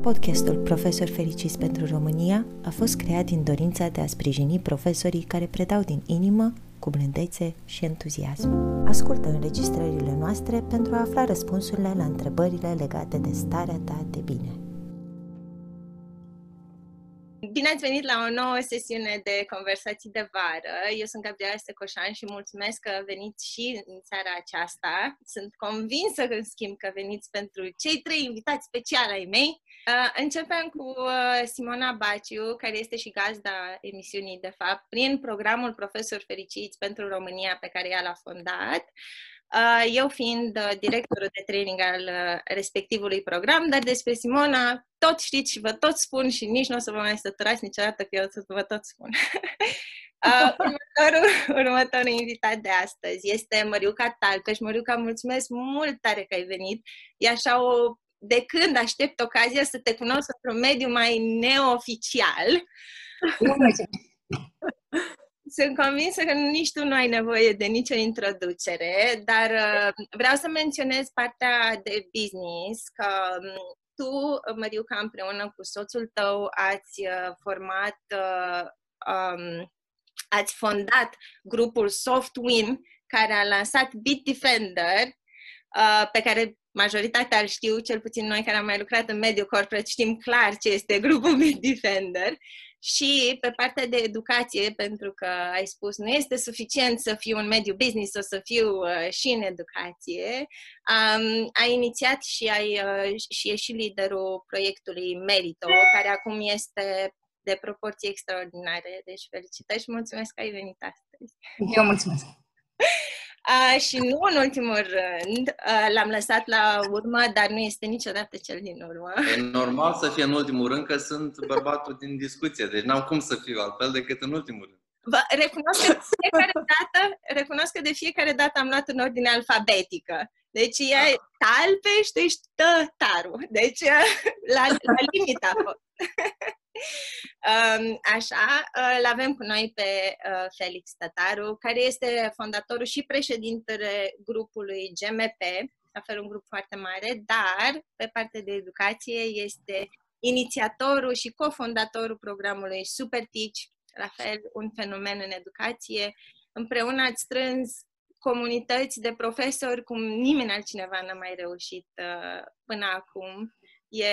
Podcastul Profesor Fericiți pentru România a fost creat din dorința de a sprijini profesorii care predau din inimă, cu blândețe și entuziasm. Ascultă înregistrările noastre pentru a afla răspunsurile la întrebările legate de starea ta de bine. Bine ați venit la o nouă sesiune de conversații de vară. Eu sunt Gabriela Stecoșan și mulțumesc că veniți și în seara aceasta. Sunt convinsă, în schimb, că veniți pentru cei trei invitați speciali ai mei. Uh, începem cu uh, Simona Baciu, care este și gazda emisiunii, de fapt, prin programul Profesor Fericiți pentru România pe care ea l-a fondat. Uh, eu fiind uh, directorul de training al uh, respectivului program, dar despre Simona tot știți și vă tot spun și nici nu o să vă mai săturați niciodată că eu să vă tot spun. următorul, următorul invitat de astăzi este Măriuca Talcăș și Măriuca, mulțumesc mult tare că ai venit. E așa o de când aștept ocazia să te cunosc într-un mediu mai neoficial sunt convinsă că nici tu nu ai nevoie de nicio introducere, dar uh, vreau să menționez partea de business, că um, tu, Măriuca, împreună cu soțul tău ați uh, format, uh, um, ați fondat grupul Softwin, care a lansat Bitdefender, uh, pe care majoritatea îl știu, cel puțin noi care am mai lucrat în mediul corporate știm clar ce este grupul Bitdefender și pe partea de educație, pentru că ai spus nu este suficient să fiu în mediul business, o să fiu uh, și în educație, um, ai inițiat și, ai, uh, și e și liderul proiectului Merito, care acum este de proporții extraordinare. Deci felicitări și mulțumesc că ai venit astăzi. Eu mulțumesc! Uh, și nu în ultimul rând, uh, l-am lăsat la urmă, dar nu este niciodată cel din urmă. E normal să fie în ultimul rând, că sunt bărbatul din discuție, deci n-am cum să fiu altfel decât în ultimul rând. Vă recunosc că de fiecare dată, recunosc că de fiecare dată am luat în ordine alfabetică. Deci e talpește și tătaru. Deci la, la limita a fost. Așa, îl avem cu noi pe uh, Felix Tătaru, care este fondatorul și președintele grupului GMP, la fel un grup foarte mare, dar pe partea de educație este inițiatorul și cofondatorul programului Super Teach, la fel un fenomen în educație. Împreună ați strâns comunități de profesori cum nimeni altcineva n-a mai reușit uh, până acum. E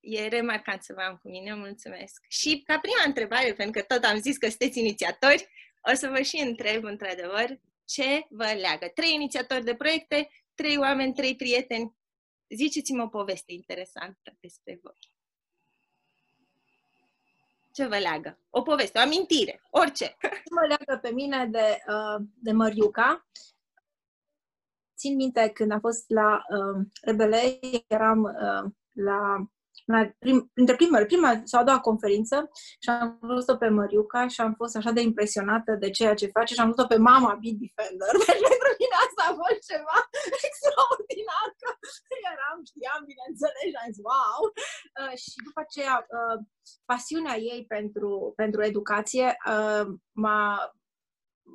e remarcant să vă am cu mine, mulțumesc. Și ca prima întrebare, pentru că tot am zis că sunteți inițiatori, o să vă și întreb, într-adevăr, ce vă leagă? Trei inițiatori de proiecte, trei oameni, trei prieteni. Ziceți-mi o poveste interesantă despre voi. Ce vă leagă? O poveste, o amintire, orice. Mă leagă pe mine de, uh, de Măriuca. Țin minte când a fost la uh, Rebele, eram uh, la la prim, printre primele, prima sau a doua conferință și am văzut-o pe Măriuca și am fost așa de impresionată de ceea ce face și am văzut-o pe mama Beat Defender. Deci pentru mine asta a fost ceva extraordinar că eram, știam, bineînțeles, și am zis, wow! Uh, și după aceea, uh, pasiunea ei pentru, pentru educație uh, m-a,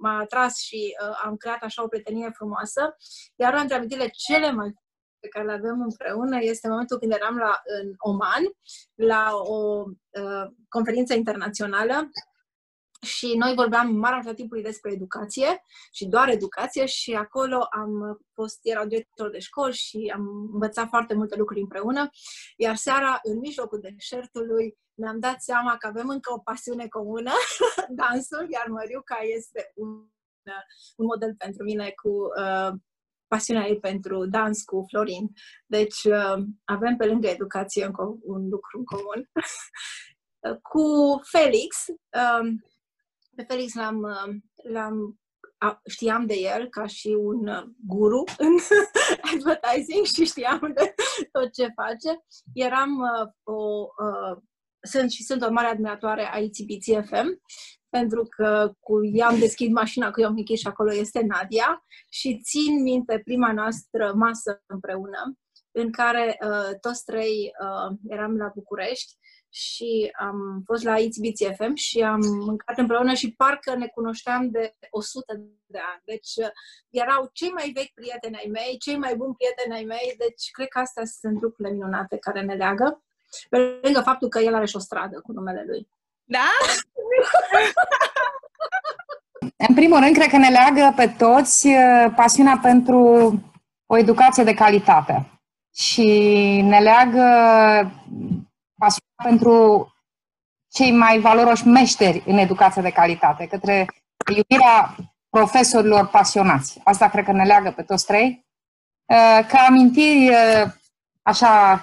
m-a atras și uh, am creat așa o prietenie frumoasă. Iar una dintre amintile cele mai pe care le avem împreună este momentul când eram la, în Oman, la o uh, conferință internațională și noi vorbeam mare timpului despre educație și doar educație și acolo am fost, era director de școli și am învățat foarte multe lucruri împreună. Iar seara, în mijlocul deșertului, ne-am dat seama că avem încă o pasiune comună, dansul, iar Măriuca este un, un model pentru mine cu uh, pasiunea ei pentru dans cu Florin. Deci uh, avem pe lângă educație încă un lucru în comun. cu Felix, um, pe Felix l-am, uh, l-am știam de el ca și un uh, guru în advertising și știam de tot ce face. Eram o sunt și sunt o mare admiratoare a ITBT FM pentru că cu ea am deschis mașina cu Iom și acolo este Nadia și țin minte prima noastră masă împreună în care uh, toți trei uh, eram la București și am fost la It's FM și am mâncat împreună și parcă ne cunoșteam de 100 de ani. Deci uh, erau cei mai vechi prieteni ai mei, cei mai buni prieteni ai mei, deci cred că astea sunt lucrurile minunate care ne leagă, pe lângă faptul că el are și o stradă cu numele lui. Da? În primul rând, cred că ne leagă pe toți uh, pasiunea pentru o educație de calitate și ne leagă pasiunea pentru cei mai valoroși meșteri în educație de calitate, către iubirea profesorilor pasionați. Asta cred că ne leagă pe toți trei. Uh, ca amintiri, uh, așa,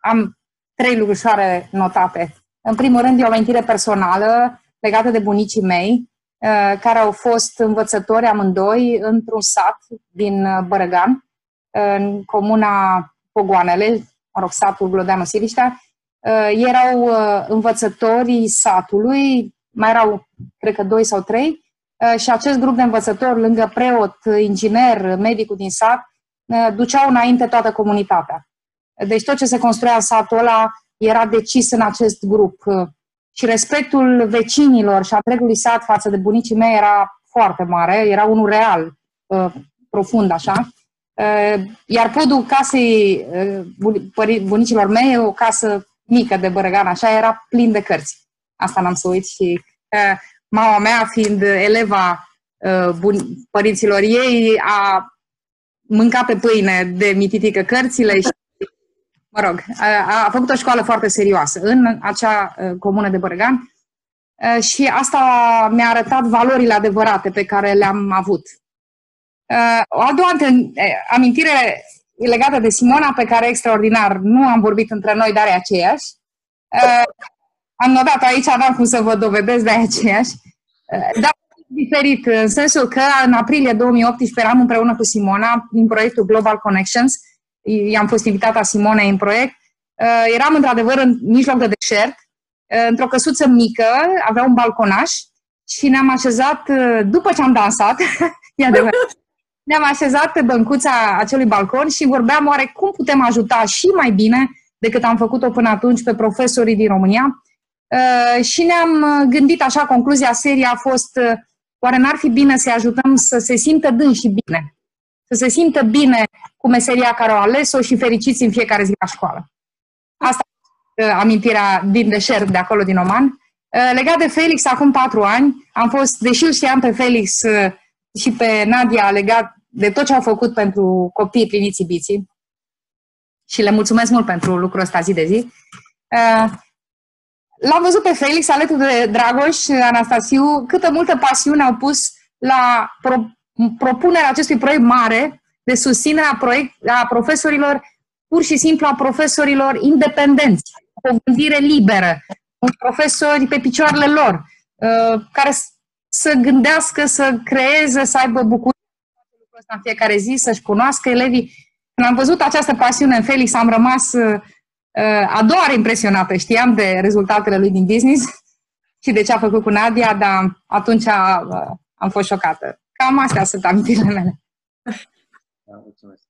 am trei lucrușoare notate. În primul rând, e o amintire personală legată de bunicii mei, Uh, care au fost învățători amândoi într-un sat din uh, Bărăgan, în comuna Pogoanele, mă rog, satul Glodeanu Siliștea. Uh, erau învățătorii satului, mai erau, cred că, doi sau trei, și acest grup de învățători, lângă preot, inginer, medicul din sat, duceau înainte toată comunitatea. Deci tot ce se construia în satul ăla era decis în acest grup și respectul vecinilor și a întregului sat față de bunicii mei era foarte mare, era unul real, uh, profund așa. Uh, iar podul casei uh, bunicilor mei, o casă mică de Bărăgan, așa, era plin de cărți. Asta n-am să uit și mama mea, fiind eleva părinților ei, a mâncat pe pâine de mititică cărțile și mă rog, a, a făcut o școală foarte serioasă în acea uh, comună de Bărăgan uh, și asta mi-a arătat valorile adevărate pe care le-am avut. Uh, o a doua amintire legată de Simona, pe care extraordinar nu am vorbit între noi, dar e aceeași. Am notat aici, n-am cum să vă dovedesc, dar e aceeași. Dar diferit, în sensul că în aprilie 2018 eram împreună cu Simona din proiectul Global Connections, i-am fost invitată Simonei în proiect, uh, eram într-adevăr în mijloc de deșert, uh, într-o căsuță mică, avea un balconaș și ne-am așezat, uh, după ce am dansat, e adevărat, ne-am așezat pe băncuța acelui balcon și vorbeam oare cum putem ajuta și mai bine decât am făcut-o până atunci pe profesorii din România. Și ne-am gândit așa, concluzia serii a fost, oare n-ar fi bine să ajutăm să se simtă dâns și bine? Să se simtă bine cu meseria care au ales-o și fericiți în fiecare zi la școală. Asta e uh, amintirea din deșert de acolo, din Oman. Uh, legat de Felix, acum patru ani, am fost, deși îl știam pe Felix uh, și pe Nadia, legat de tot ce au făcut pentru copiii pliniții biții, și le mulțumesc mult pentru lucrul ăsta zi de zi. L-am văzut pe Felix alături de Dragoș, Anastasiu, câtă multă pasiune au pus la pro- propunerea acestui proiect mare de susținere a, proiect, a profesorilor, pur și simplu a profesorilor independenți, o gândire liberă, profesori pe picioarele lor, uh, care să gândească, să creeze, să aibă bucurie în fiecare zi, să-și cunoască elevii. Când am văzut această pasiune în Felix, am rămas uh, a doua oară impresionată. Știam de rezultatele lui din business și de ce a făcut cu Nadia, dar atunci uh, am fost șocată. Cam astea sunt amintirile mele. Da, mulțumesc.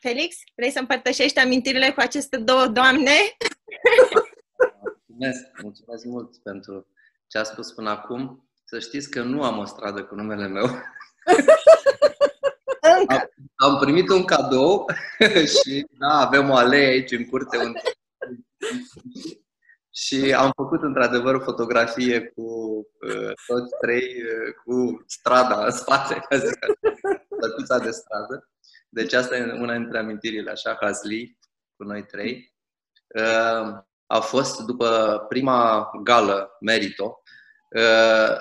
Felix, vrei să împărtășești amintirile cu aceste două doamne? Mulțumesc, mulțumesc mult pentru ce a spus până acum. Să știți că nu am o stradă cu numele meu. Am, am primit un cadou și da, avem o alee aici în curte unde și am făcut într-adevăr o fotografie cu uh, toți trei, uh, cu strada în spate, ca zic așa, de stradă. Deci asta e una dintre amintirile, așa, Hazli, cu noi trei. Uh, a fost după prima gală, Merito. Uh,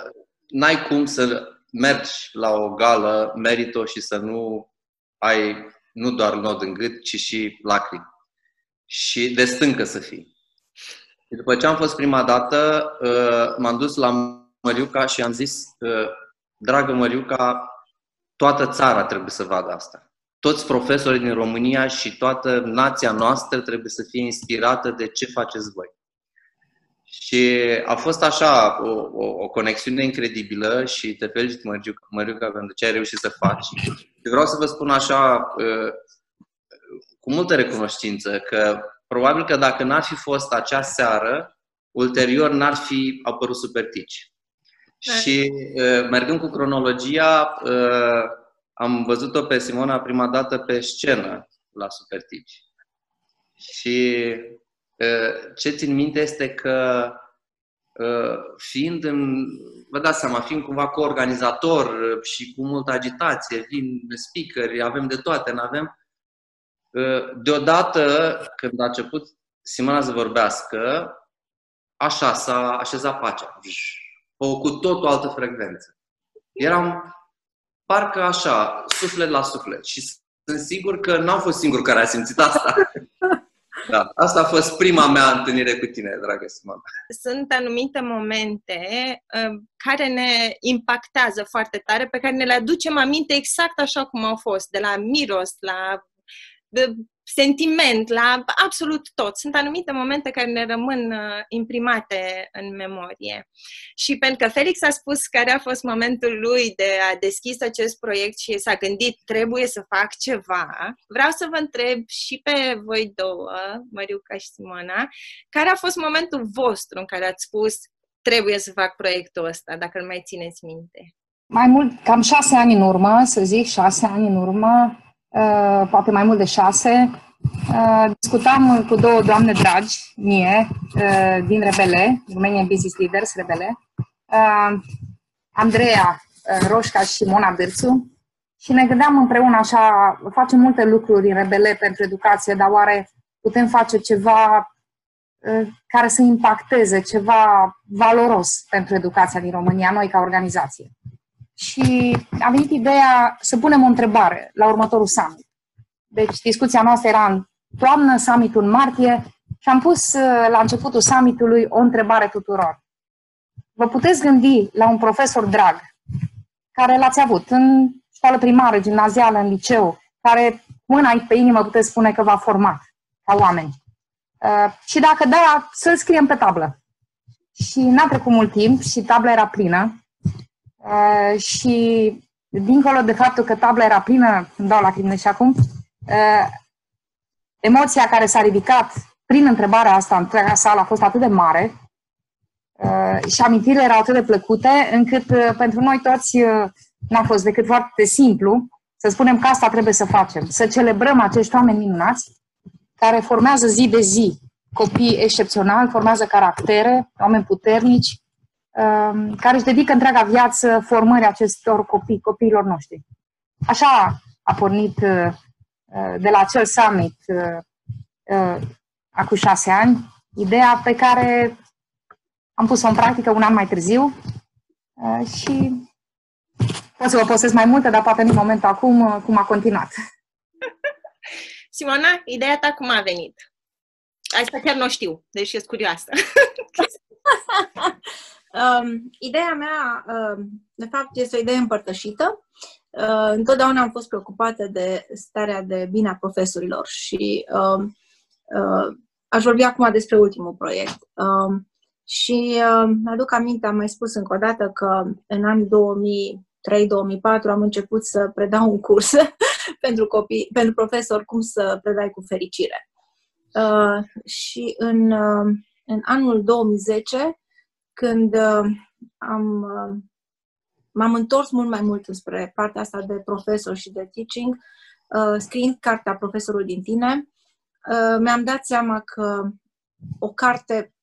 n-ai cum să mergi la o gală, Merito, și să nu ai nu doar nod în gât, ci și lacrimi. Și de stâncă să fii. Și după ce am fost prima dată, uh, m-am dus la Măriuca și am zis, uh, dragă Măriuca, toată țara trebuie să vadă asta. Toți profesorii din România și toată nația noastră trebuie să fie inspirată de ce faceți voi. Și a fost așa o, o, o conexiune incredibilă și te felicit, Măriuca, pentru ce ai reușit să faci. Și vreau să vă spun așa, uh, cu multă recunoștință că probabil că dacă n-ar fi fost acea seară, ulterior n-ar fi apărut Supertici. Da. Și uh, mergând cu cronologia, uh, am văzut-o pe Simona prima dată pe scenă la Supertici. Și uh, ce țin minte este că fiind în, vă dați seama, fiind cumva coorganizator și cu multă agitație, vin speakeri, avem de toate, nu avem. Deodată, când a început Simona să vorbească, așa s-a așezat pacea. O cu tot o altă frecvență. Eram parcă așa, suflet la suflet. Și sunt sigur că n-am fost singur care a simțit asta. Da, asta a fost prima mea întâlnire cu tine, dragă Simona. Sunt anumite momente uh, care ne impactează foarte tare, pe care ne le aducem aminte exact așa cum au fost, de la miros, la sentiment, la absolut tot. Sunt anumite momente care ne rămân uh, imprimate în memorie. Și pentru că Felix a spus care a fost momentul lui de a deschis acest proiect și s-a gândit trebuie să fac ceva, vreau să vă întreb și pe voi două, Mariuca și Simona, care a fost momentul vostru în care ați spus trebuie să fac proiectul ăsta, dacă îl mai țineți minte? Mai mult, cam șase ani în urmă, să zic, șase ani în urmă, Uh, poate mai mult de șase, uh, discutam cu două doamne dragi mie uh, din Rebele, Romanian Business Leaders Rebele, Andreea Roșca și Mona Dârțu, și ne gândeam împreună așa, facem multe lucruri în Rebele pentru educație, dar oare putem face ceva care să impacteze, ceva valoros pentru educația din România, noi ca organizație și a venit ideea să punem o întrebare la următorul summit. Deci discuția noastră era în toamnă, summitul în martie și am pus uh, la începutul summitului o întrebare tuturor. Vă puteți gândi la un profesor drag care l-ați avut în școală primară, gimnazială, în liceu, care mâna pe inimă puteți spune că v-a format ca oameni. Uh, și dacă da, să-l scriem pe tablă. Și n-a trecut mult timp și tabla era plină Uh, și dincolo de faptul că tabla era plină, îmi dau lacrimile și acum, uh, emoția care s-a ridicat prin întrebarea asta întreaga sală a fost atât de mare uh, și amintirile erau atât de plăcute, încât uh, pentru noi toți uh, n-a fost decât foarte simplu să spunem că asta trebuie să facem, să celebrăm acești oameni minunați care formează zi de zi copii excepționali, formează caractere, oameni puternici, Um, care își dedică întreaga viață formării acestor copii, copiilor noștri. Așa a pornit uh, uh, de la acel summit uh, acum șase ani, ideea pe care am pus-o în practică un an mai târziu și pot să vă postez mai multe, dar poate în momentul acum cum a continuat. Simona, ideea ta cum a venit? Asta chiar nu știu, deci ești curioasă. Um, ideea mea, uh, de fapt, este o idee împărtășită. Uh, întotdeauna am fost preocupată de starea de bine a profesorilor și uh, uh, aș vorbi acum despre ultimul proiect. Uh, și uh, aduc aminte, am mai spus încă o dată că în anii 2003-2004 am început să predau un curs pentru copii, pentru profesori cum să predai cu fericire. Uh, și în, uh, în anul 2010 când uh, am, uh, m-am întors mult mai mult spre partea asta de profesor și de teaching, uh, scriind cartea Profesorul din tine, uh, mi-am dat seama că o carte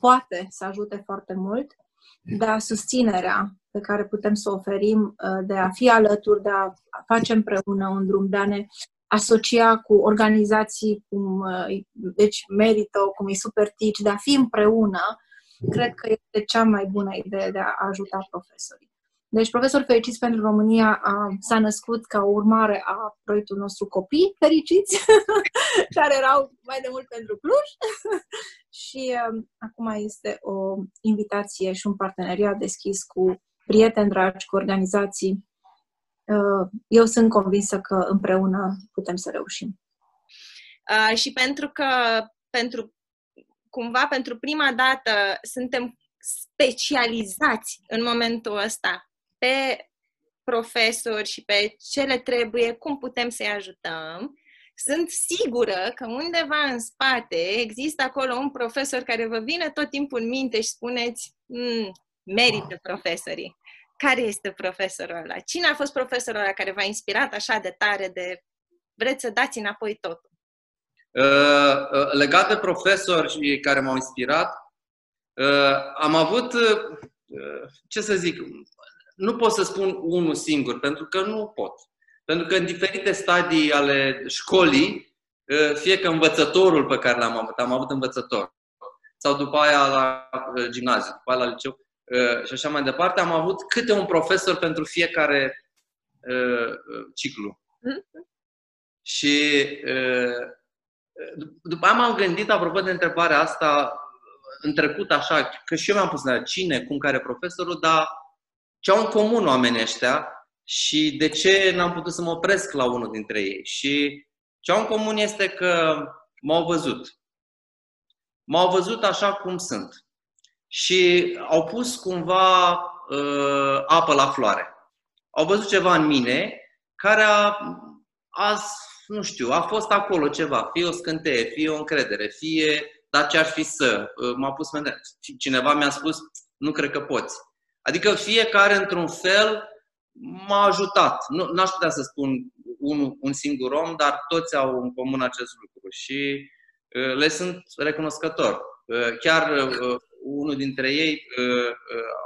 poate să ajute foarte mult, dar susținerea pe care putem să o oferim uh, de a fi alături, de a face împreună un drum, de a ne asocia cu organizații cum uh, deci Merito, cum e Super Teach, de a fi împreună cred că este cea mai bună idee de a ajuta profesorii. Deci, Profesor Fericiți pentru România a, s-a născut ca urmare a proiectului nostru Copii Fericiți, care erau mai de mult pentru Cluj. și uh, acum este o invitație și un parteneriat deschis cu prieteni dragi, cu organizații. Uh, eu sunt convinsă că împreună putem să reușim. Uh, și pentru că pentru cumva pentru prima dată suntem specializați în momentul ăsta pe profesori și pe ce le trebuie, cum putem să-i ajutăm. sunt sigură că undeva în spate există acolo un profesor care vă vine tot timpul în minte și spuneți, mm, merită profesorii. Care este profesorul ăla? Cine a fost profesorul ăla care v-a inspirat așa de tare de vreți să dați înapoi totul? Uh, uh, legat de profesori care m-au inspirat, uh, am avut, uh, ce să zic, nu pot să spun unul singur, pentru că nu pot. Pentru că în diferite stadii ale școlii, ă, fie că învățătorul pe care l-am avut, am avut învățător, sau după aia la ă, gimnaziu, după aia la liceu ă, și așa mai departe, am avut câte un profesor pentru fiecare ciclu. Și după aia m-am gândit, apropo de întrebarea asta, în trecut așa, că și eu mi-am pus la cine, cum care profesorul, dar ce au în comun oamenii ăștia și de ce n-am putut să mă opresc la unul dintre ei. Și ce au în comun este că m-au văzut. M-au văzut așa cum sunt. Și au pus cumva uh, apă la floare. Au văzut ceva în mine care a, a, nu știu, a fost acolo ceva, fie o scânteie, fie o încredere, fie, dar ce ar fi să, uh, m-a pus cineva mi-a spus, nu cred că poți. Adică fiecare într-un fel m-a ajutat. Nu aș putea să spun un, un singur om, dar toți au în comun acest lucru și uh, le sunt recunoscător. Uh, chiar uh, unul dintre ei,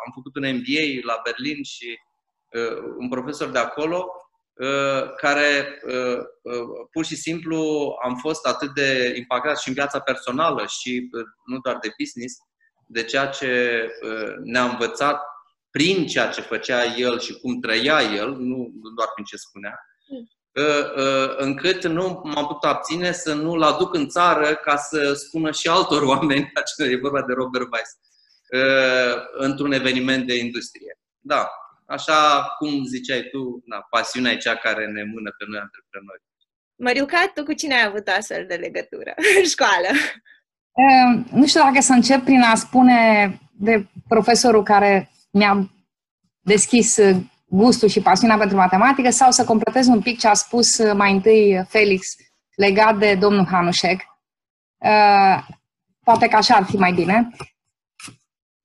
am făcut un MBA la Berlin și un profesor de acolo, care pur și simplu am fost atât de impactat și în viața personală și nu doar de business, de ceea ce ne-a învățat prin ceea ce făcea el și cum trăia el, nu doar prin ce spunea, mm. ă, ă, încât nu m-am putut abține să nu-l aduc în țară ca să spună și altor oameni, e vorba de Robert Weiss, ă, într-un eveniment de industrie. Da, așa cum ziceai tu, na, pasiunea e cea care ne mână pe noi antreprenori. Mariuca, tu cu cine ai avut astfel de legătură în școală? nu știu dacă să încep prin a spune de profesorul care mi-a deschis uh, gustul și pasiunea pentru matematică sau să completez un pic ce a spus uh, mai întâi Felix legat de domnul Hanușec. Uh, poate că așa ar fi mai bine.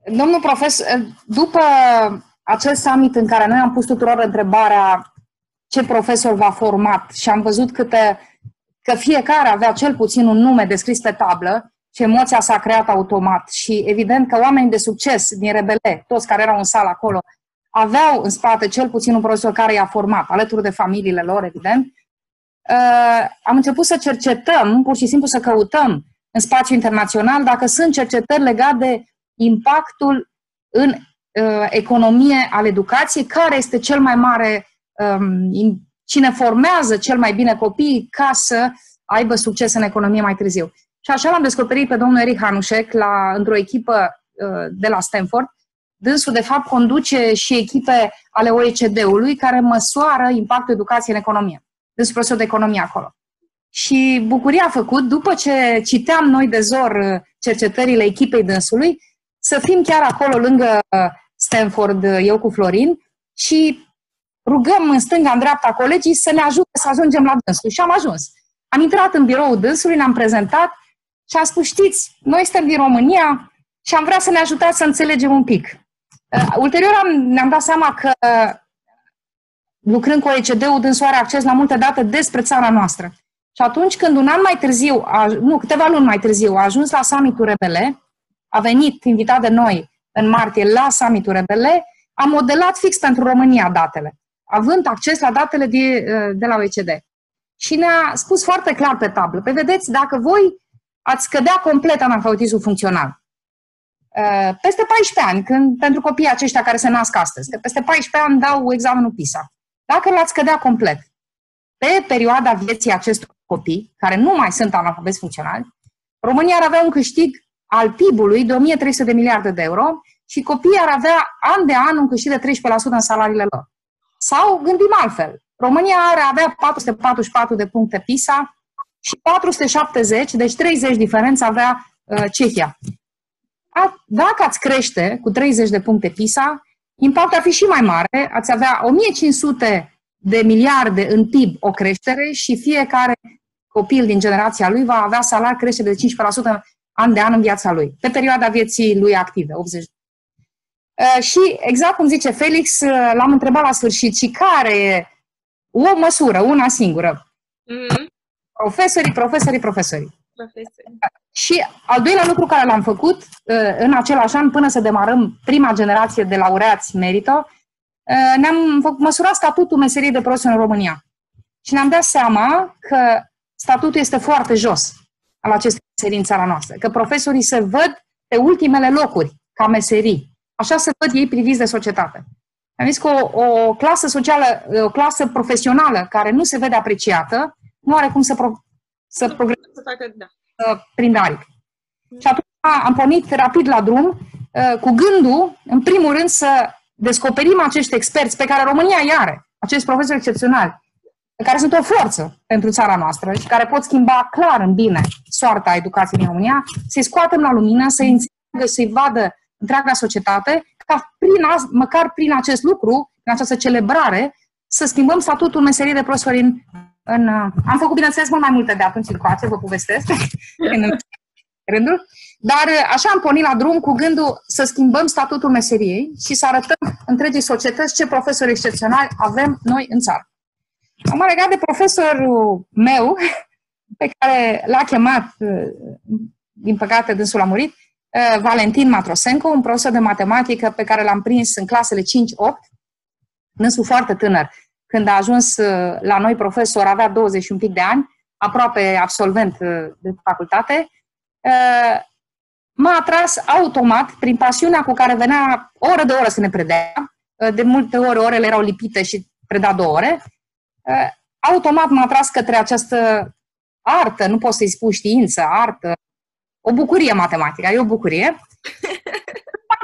Domnul profesor, după acel summit în care noi am pus tuturor întrebarea ce profesor v-a format și am văzut câte, că fiecare avea cel puțin un nume descris pe tablă, și emoția s-a creat automat. Și evident că oamenii de succes din Rebele, toți care erau în sală acolo, aveau în spate cel puțin un profesor care i-a format, alături de familiile lor, evident. Uh, am început să cercetăm, pur și simplu să căutăm în spațiu internațional dacă sunt cercetări legate de impactul în uh, economie al educației, care este cel mai mare, um, cine formează cel mai bine copiii ca să aibă succes în economie mai târziu. Și așa l-am descoperit pe domnul Eric Hanușek la, într-o echipă uh, de la Stanford. Dânsul, de fapt, conduce și echipe ale OECD-ului care măsoară impactul educației în economie. Dânsul profesor de economie acolo. Și bucuria a făcut, după ce citeam noi de zor uh, cercetările echipei dânsului, să fim chiar acolo lângă uh, Stanford, eu cu Florin, și rugăm în stânga, în dreapta colegii să ne ajute să ajungem la dânsul. Și am ajuns. Am intrat în biroul dânsului, ne-am prezentat și am spus, știți, noi suntem din România și am vrea să ne ajutați să înțelegem un pic. Uh, ulterior am, ne-am dat seama că lucrând cu OECD-ul, dânsul are acces la multe date despre țara noastră. Și atunci când un an mai târziu, a, nu, câteva luni mai târziu, a ajuns la summitul Rebele, a venit invitat de noi în martie la summitul Rebele, a modelat fix pentru România datele, având acces la datele de, de la OECD. Și ne-a spus foarte clar pe tablă, pe vedeți, dacă voi ați scădea complet analfabetismul funcțional. Uh, peste 14 ani, când, pentru copiii aceștia care se nasc astăzi, că peste 14 ani dau examenul PISA, dacă l-ați scădea complet, pe perioada vieții acestor copii, care nu mai sunt analfabeti funcționali, România ar avea un câștig al PIB-ului de 1300 de miliarde de euro și copiii ar avea an de an un câștig de 13% în salariile lor. Sau gândim altfel. România ar avea 444 de puncte PISA și 470, deci 30 diferență avea uh, Cehia. A, dacă ați crește cu 30 de puncte PISA, impactul ar fi și mai mare, ați avea 1500 de miliarde în PIB o creștere și fiecare copil din generația lui va avea salari crește de 15% an de an în viața lui, pe perioada vieții lui active, 80. Uh, și exact cum zice Felix, uh, l-am întrebat la sfârșit, și care e o măsură, una singură? Mm-hmm. Profesorii, profesorii, profesorii. Profesori. Și al doilea lucru care l-am făcut uh, în același an, până să demarăm prima generație de laureați merito, ne-am făcut, măsurat statutul meseriei de profesor în România. Și ne-am dat seama că statutul este foarte jos al acestei meserii în țara noastră, că profesorii se văd pe ultimele locuri ca meserii. Așa se văd ei priviți de societate. Am zis că o, o clasă socială, o clasă profesională care nu se vede apreciată, nu are cum să, pro, să progreseze să facă, da. prin aripi. Și atunci am pornit rapid la drum uh, cu gândul, în primul rând, să descoperim acești experți pe care România îi are, acești profesori excepționali, care sunt o forță pentru țara noastră și care pot schimba clar în bine soarta educației din România, să-i scoatem la lumină, să-i înțeleagă, să-i vadă întreaga societate, ca prin, măcar prin acest lucru, prin această celebrare, să schimbăm statutul meseriei de profesori în, în... Am făcut, bineînțeles, mult mai multe de atunci încoace, vă povestesc, în rândul, dar așa am pornit la drum cu gândul să schimbăm statutul meseriei și să arătăm întregii societăți ce profesori excepționali avem noi în țară. Am legat de profesorul meu, pe care l-a chemat, din păcate dânsul a murit, uh, Valentin Matrosenko, un profesor de matematică pe care l-am prins în clasele 5-8, dânsul foarte tânăr. Când a ajuns uh, la noi profesor, avea 20 un pic de ani, aproape absolvent uh, de facultate, m-a atras automat prin pasiunea cu care venea oră de oră să ne predea. De multe ori orele erau lipite și preda două ore automat m-a tras către această artă, nu poți să-i spui știință, artă, o bucurie matematică, e o bucurie.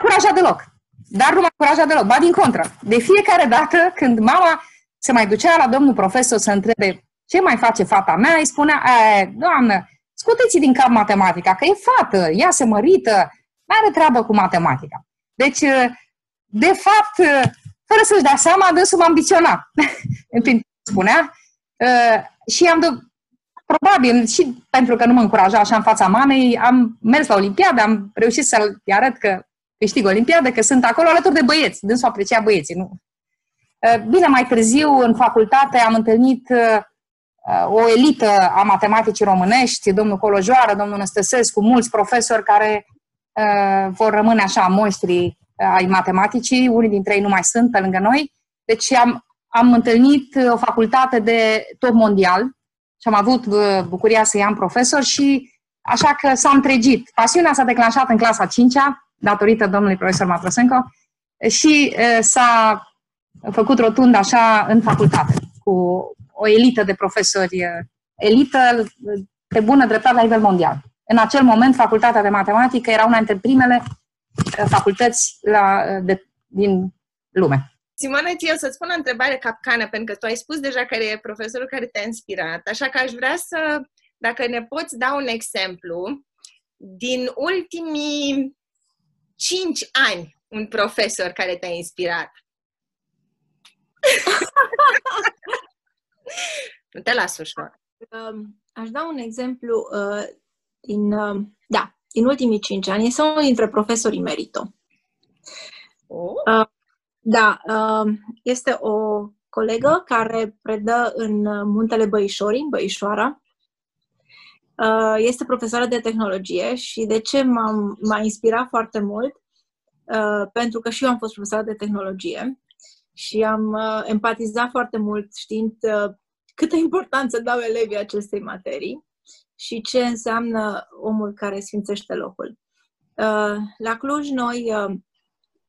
Nu m-a încurajat deloc. Dar nu m-a încurajat deloc, ba din contră. De fiecare dată când mama se mai ducea la domnul profesor să întrebe ce mai face fata mea, îi spunea, doamnă, scuteți din cap matematica, că e fată, ea se mărită, nu are treabă cu matematica. Deci, de fapt, fără să-și dea seama, dânsul m-a ambiționat. spunea. Uh, și am de- probabil și pentru că nu mă încuraja așa în fața mamei, am mers la Olimpiadă, am reușit să-l arăt că câștig Olimpiadă, că sunt acolo alături de băieți. Dânsul aprecia băieții, nu? Uh, bine, mai târziu, în facultate, am întâlnit uh, o elită a matematicii românești, domnul Colojoară, domnul Năstăsescu, mulți profesori care vor rămâne așa monștri ai matematicii, unii dintre ei nu mai sunt pe lângă noi. Deci am, am întâlnit o facultate de top mondial și am avut uh, bucuria să i-am profesor și așa că s-a întregit. Pasiunea s-a declanșat în clasa 5-a, datorită domnului profesor Matrosenko, și uh, s-a făcut rotund așa în facultate, cu o elită de profesori, uh, elită pe bună dreptate la nivel mondial. În acel moment, facultatea de matematică era una dintre primele facultăți la, de, din lume. Simona, eu să-ți spun o întrebare capcană, pentru că tu ai spus deja care e profesorul care te-a inspirat, așa că aș vrea să, dacă ne poți da un exemplu, din ultimii cinci ani, un profesor care te-a inspirat. nu te las ușor. Um, aș da un exemplu uh, din, uh, da, din ultimii cinci ani. Este unul dintre profesorii merito. Oh. Uh, da, um, este o colegă care predă în Muntele Băișorii, în Băișoara. Uh, este profesoară de tehnologie și de ce m-a inspirat foarte mult? Uh, pentru că și eu am fost profesoară de tehnologie și am uh, empatizat foarte mult știind câtă importanță dau elevii acestei materii și ce înseamnă omul care sfințește locul. La Cluj, noi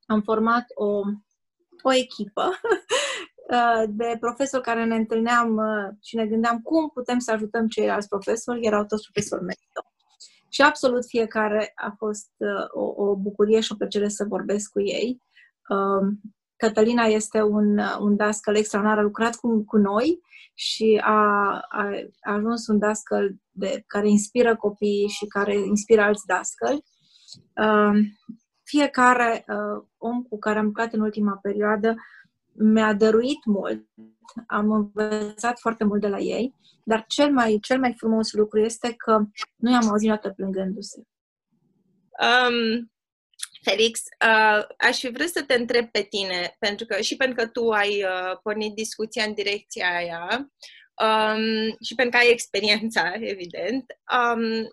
am format o o echipă uh, de profesori care ne întâlneam uh, și ne gândeam cum putem să ajutăm ceilalți profesori, erau toți profesori merito. Și absolut fiecare a fost uh, o, o bucurie și o plăcere să vorbesc cu ei. Um, Cătălina este un, un dascăl extraordinar, a lucrat cu, cu noi și a, a, a ajuns un dascăl de, care inspiră copiii și care inspiră alți dascăli. Um, fiecare uh, om cu care am lucrat în ultima perioadă mi-a dăruit mult, am învățat foarte mult de la ei, dar cel mai, cel mai frumos lucru este că nu i-am auzit niciodată plângându-se. Um, Felix, uh, aș fi vrut să te întreb pe tine, pentru că și pentru că tu ai uh, pornit discuția în direcția aia um, și pentru că ai experiența, evident, um,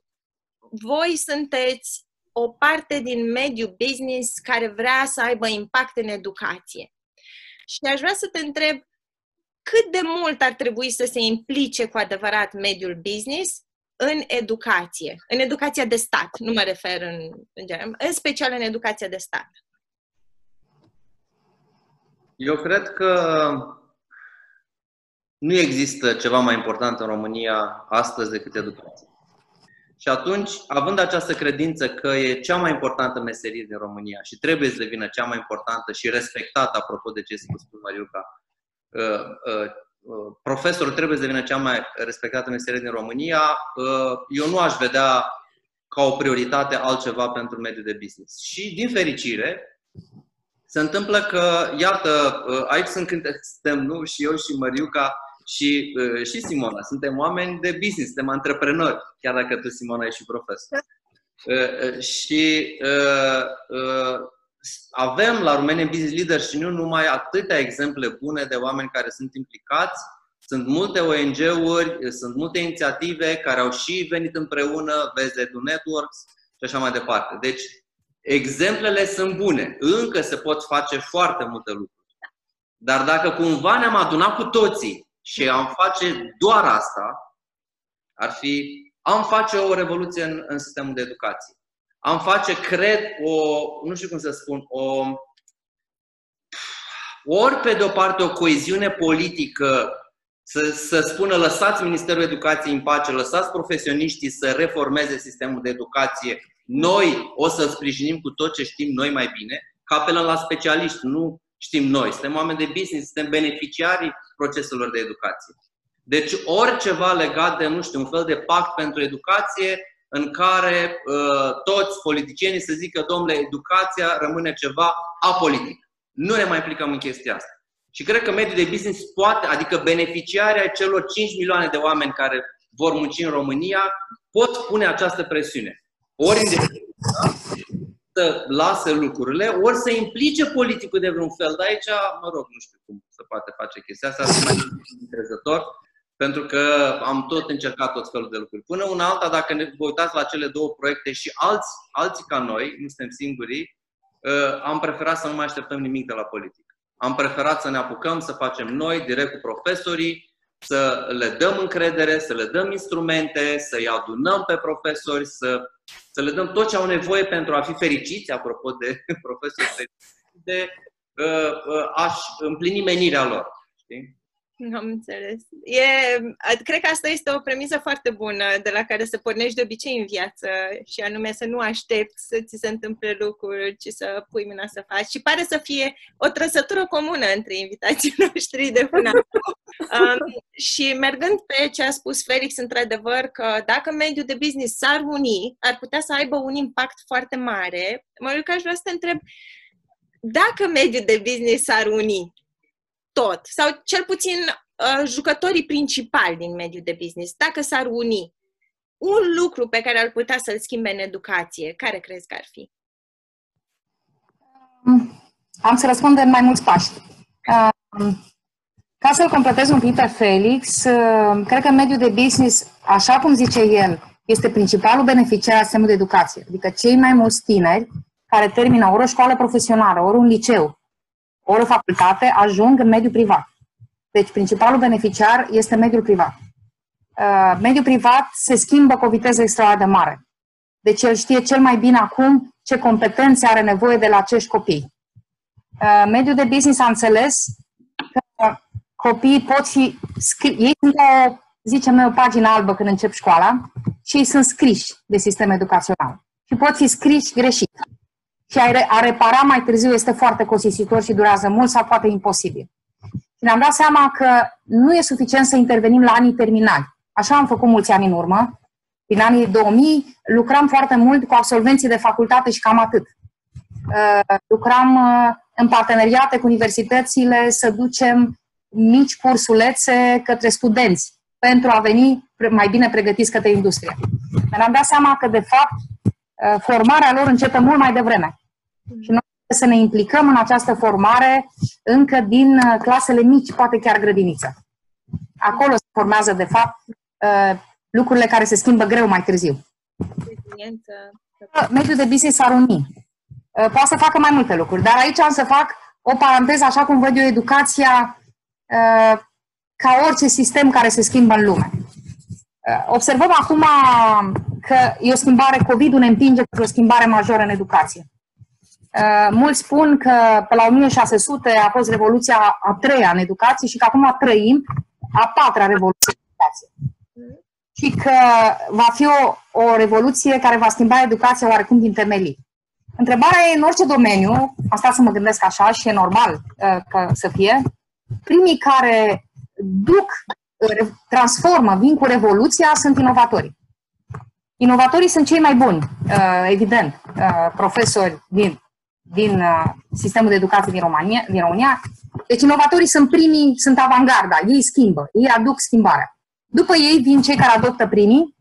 voi sunteți o parte din mediul business care vrea să aibă impact în educație. Și aș vrea să te întreb cât de mult ar trebui să se implice cu adevărat mediul business în educație, în educația de stat, nu mă refer în, în general, în special în educația de stat. Eu cred că nu există ceva mai important în România astăzi decât educația. Și atunci, având această credință că e cea mai importantă meserie din România și trebuie să devină cea mai importantă și respectată, apropo de ce spus cu Mariuca, uh, uh, uh, profesorul trebuie să devină cea mai respectată meserie din România, eu nu aș vedea ca o prioritate altceva pentru mediul de business. Și, din fericire, se întâmplă că, iată, aici sunt când suntem, nu, și eu și Mariuca, și, uh, și Simona. Suntem oameni de business, suntem antreprenori, chiar dacă tu, Simona, ești și profesor. Uh, uh, și uh, uh, avem la Romanian Business Leaders și nu numai atâtea exemple bune de oameni care sunt implicați. Sunt multe ONG-uri, sunt multe inițiative care au și venit împreună, vezi Edu Networks și așa mai departe. Deci, exemplele sunt bune. Încă se pot face foarte multe lucruri. Dar dacă cumva ne-am adunat cu toții și am face doar asta, ar fi, am face o revoluție în, în sistemul de educație. Am face, cred, o, nu știu cum să spun, o, ori pe de o parte o coeziune politică să, să spună lăsați Ministerul Educației în pace, lăsați profesioniștii să reformeze sistemul de educație, noi o să sprijinim cu tot ce știm noi mai bine, că apelăm la specialiști, nu știm noi. Suntem oameni de business, suntem beneficiarii proceselor de educație. Deci oriceva legat de, nu știu, un fel de pact pentru educație în care uh, toți politicienii să zică, domnule, educația rămâne ceva apolitic. Nu ne mai implicăm în chestia asta. Și cred că mediul de business poate, adică beneficiarii celor 5 milioane de oameni care vor munci în România, pot pune această presiune. Ori în să lase lucrurile, ori să implice politicul de vreun fel. Dar aici, mă rog, nu știu cum se poate face chestia asta, să mai încrezător, pentru că am tot încercat tot felul de lucruri. Până una alta, dacă ne vă uitați la cele două proiecte și alți, alții ca noi, nu suntem singurii, uh, am preferat să nu mai așteptăm nimic de la politică. Am preferat să ne apucăm să facem noi, direct cu profesorii, să le dăm încredere, să le dăm instrumente, să-i adunăm pe profesori, să, să le dăm tot ce au nevoie pentru a fi fericiți, apropo de profesori fericiți, de uh, uh, a împlini menirea lor. Știi? Am înțeles. E, cred că asta este o premisă foarte bună de la care să pornești de obicei în viață și anume să nu aștepți să ți se întâmple lucruri, ci să pui mâna să faci. Și pare să fie o trăsătură comună între invitații noștri de până um, Și mergând pe ce a spus Felix, într-adevăr, că dacă mediul de business s-ar uni, ar putea să aibă un impact foarte mare. Mă că aș vrea să te întreb, dacă mediul de business s-ar uni, tot, sau cel puțin uh, jucătorii principali din mediul de business, dacă s-ar uni, un lucru pe care ar putea să-l schimbe în educație, care crezi că ar fi? Am să răspund în mai mulți pași. Uh, ca să-l completez un pic pe Felix, uh, cred că mediul de business, așa cum zice el, este principalul beneficiar al sistemului de educație. Adică cei mai mulți tineri care termină ori o școală profesională, ori un liceu, ori o facultate, ajung în mediul privat. Deci, principalul beneficiar este mediul privat. Uh, mediul privat se schimbă cu o viteză extraordinar de mare. Deci, el știe cel mai bine acum ce competențe are nevoie de la acești copii. Uh, mediul de business a înțeles că copiii pot fi scri- ei sunt o, zicem noi, o pagină albă când încep școala și ei sunt scriși de sistem educațional. Și pot fi scriși greșit și a repara mai târziu este foarte costisitor și durează mult sau poate imposibil. Și ne-am dat seama că nu e suficient să intervenim la anii terminali. Așa am făcut mulți ani în urmă. Din anii 2000 lucram foarte mult cu absolvenții de facultate și cam atât. Uh, lucram uh, în parteneriate cu universitățile, să ducem mici cursulețe către studenți pentru a veni mai bine pregătiți către industrie. Ne-am dat seama că, de fapt, uh, formarea lor începe mult mai devreme. Și noi trebuie să ne implicăm în această formare încă din uh, clasele mici, poate chiar grădiniță. Acolo se formează, de fapt, uh, lucrurile care se schimbă greu mai târziu. Mediul de business ar uni. Poate să facă mai multe lucruri, dar aici am să fac o paranteză, așa cum văd eu educația ca orice sistem care se schimbă în lume. Uh, observăm acum că e o schimbare, COVID-ul ne împinge cu o schimbare majoră în educație. Uh, mulți spun că pe la 1600 a fost revoluția a treia în educație și că acum trăim a patra revoluție în educație. Și că va fi o, o revoluție care va schimba educația oarecum din temelii. Întrebarea e în orice domeniu, asta să mă gândesc așa și e normal uh, că să fie, primii care duc, transformă, vin cu revoluția, sunt inovatorii. Inovatorii sunt cei mai buni, uh, evident, uh, profesori din, din uh, sistemul de educație din România, din România. Deci inovatorii sunt primii, sunt avangarda, ei schimbă, ei aduc schimbarea. După ei vin cei care adoptă primii,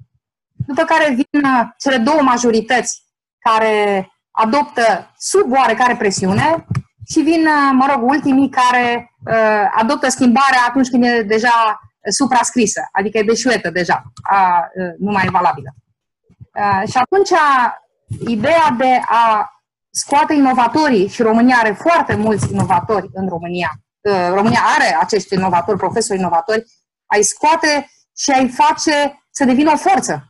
după care vin cele două majorități care adoptă sub oarecare presiune și vin, mă rog, ultimii care uh, adoptă schimbarea atunci când e deja suprascrisă, adică e deșuetă deja, a, uh, nu mai e valabilă. Uh, și atunci, ideea de a scoate inovatorii, și România are foarte mulți inovatori în România, uh, România are acești inovatori, profesori inovatori, ai scoate și ai face să devină o forță.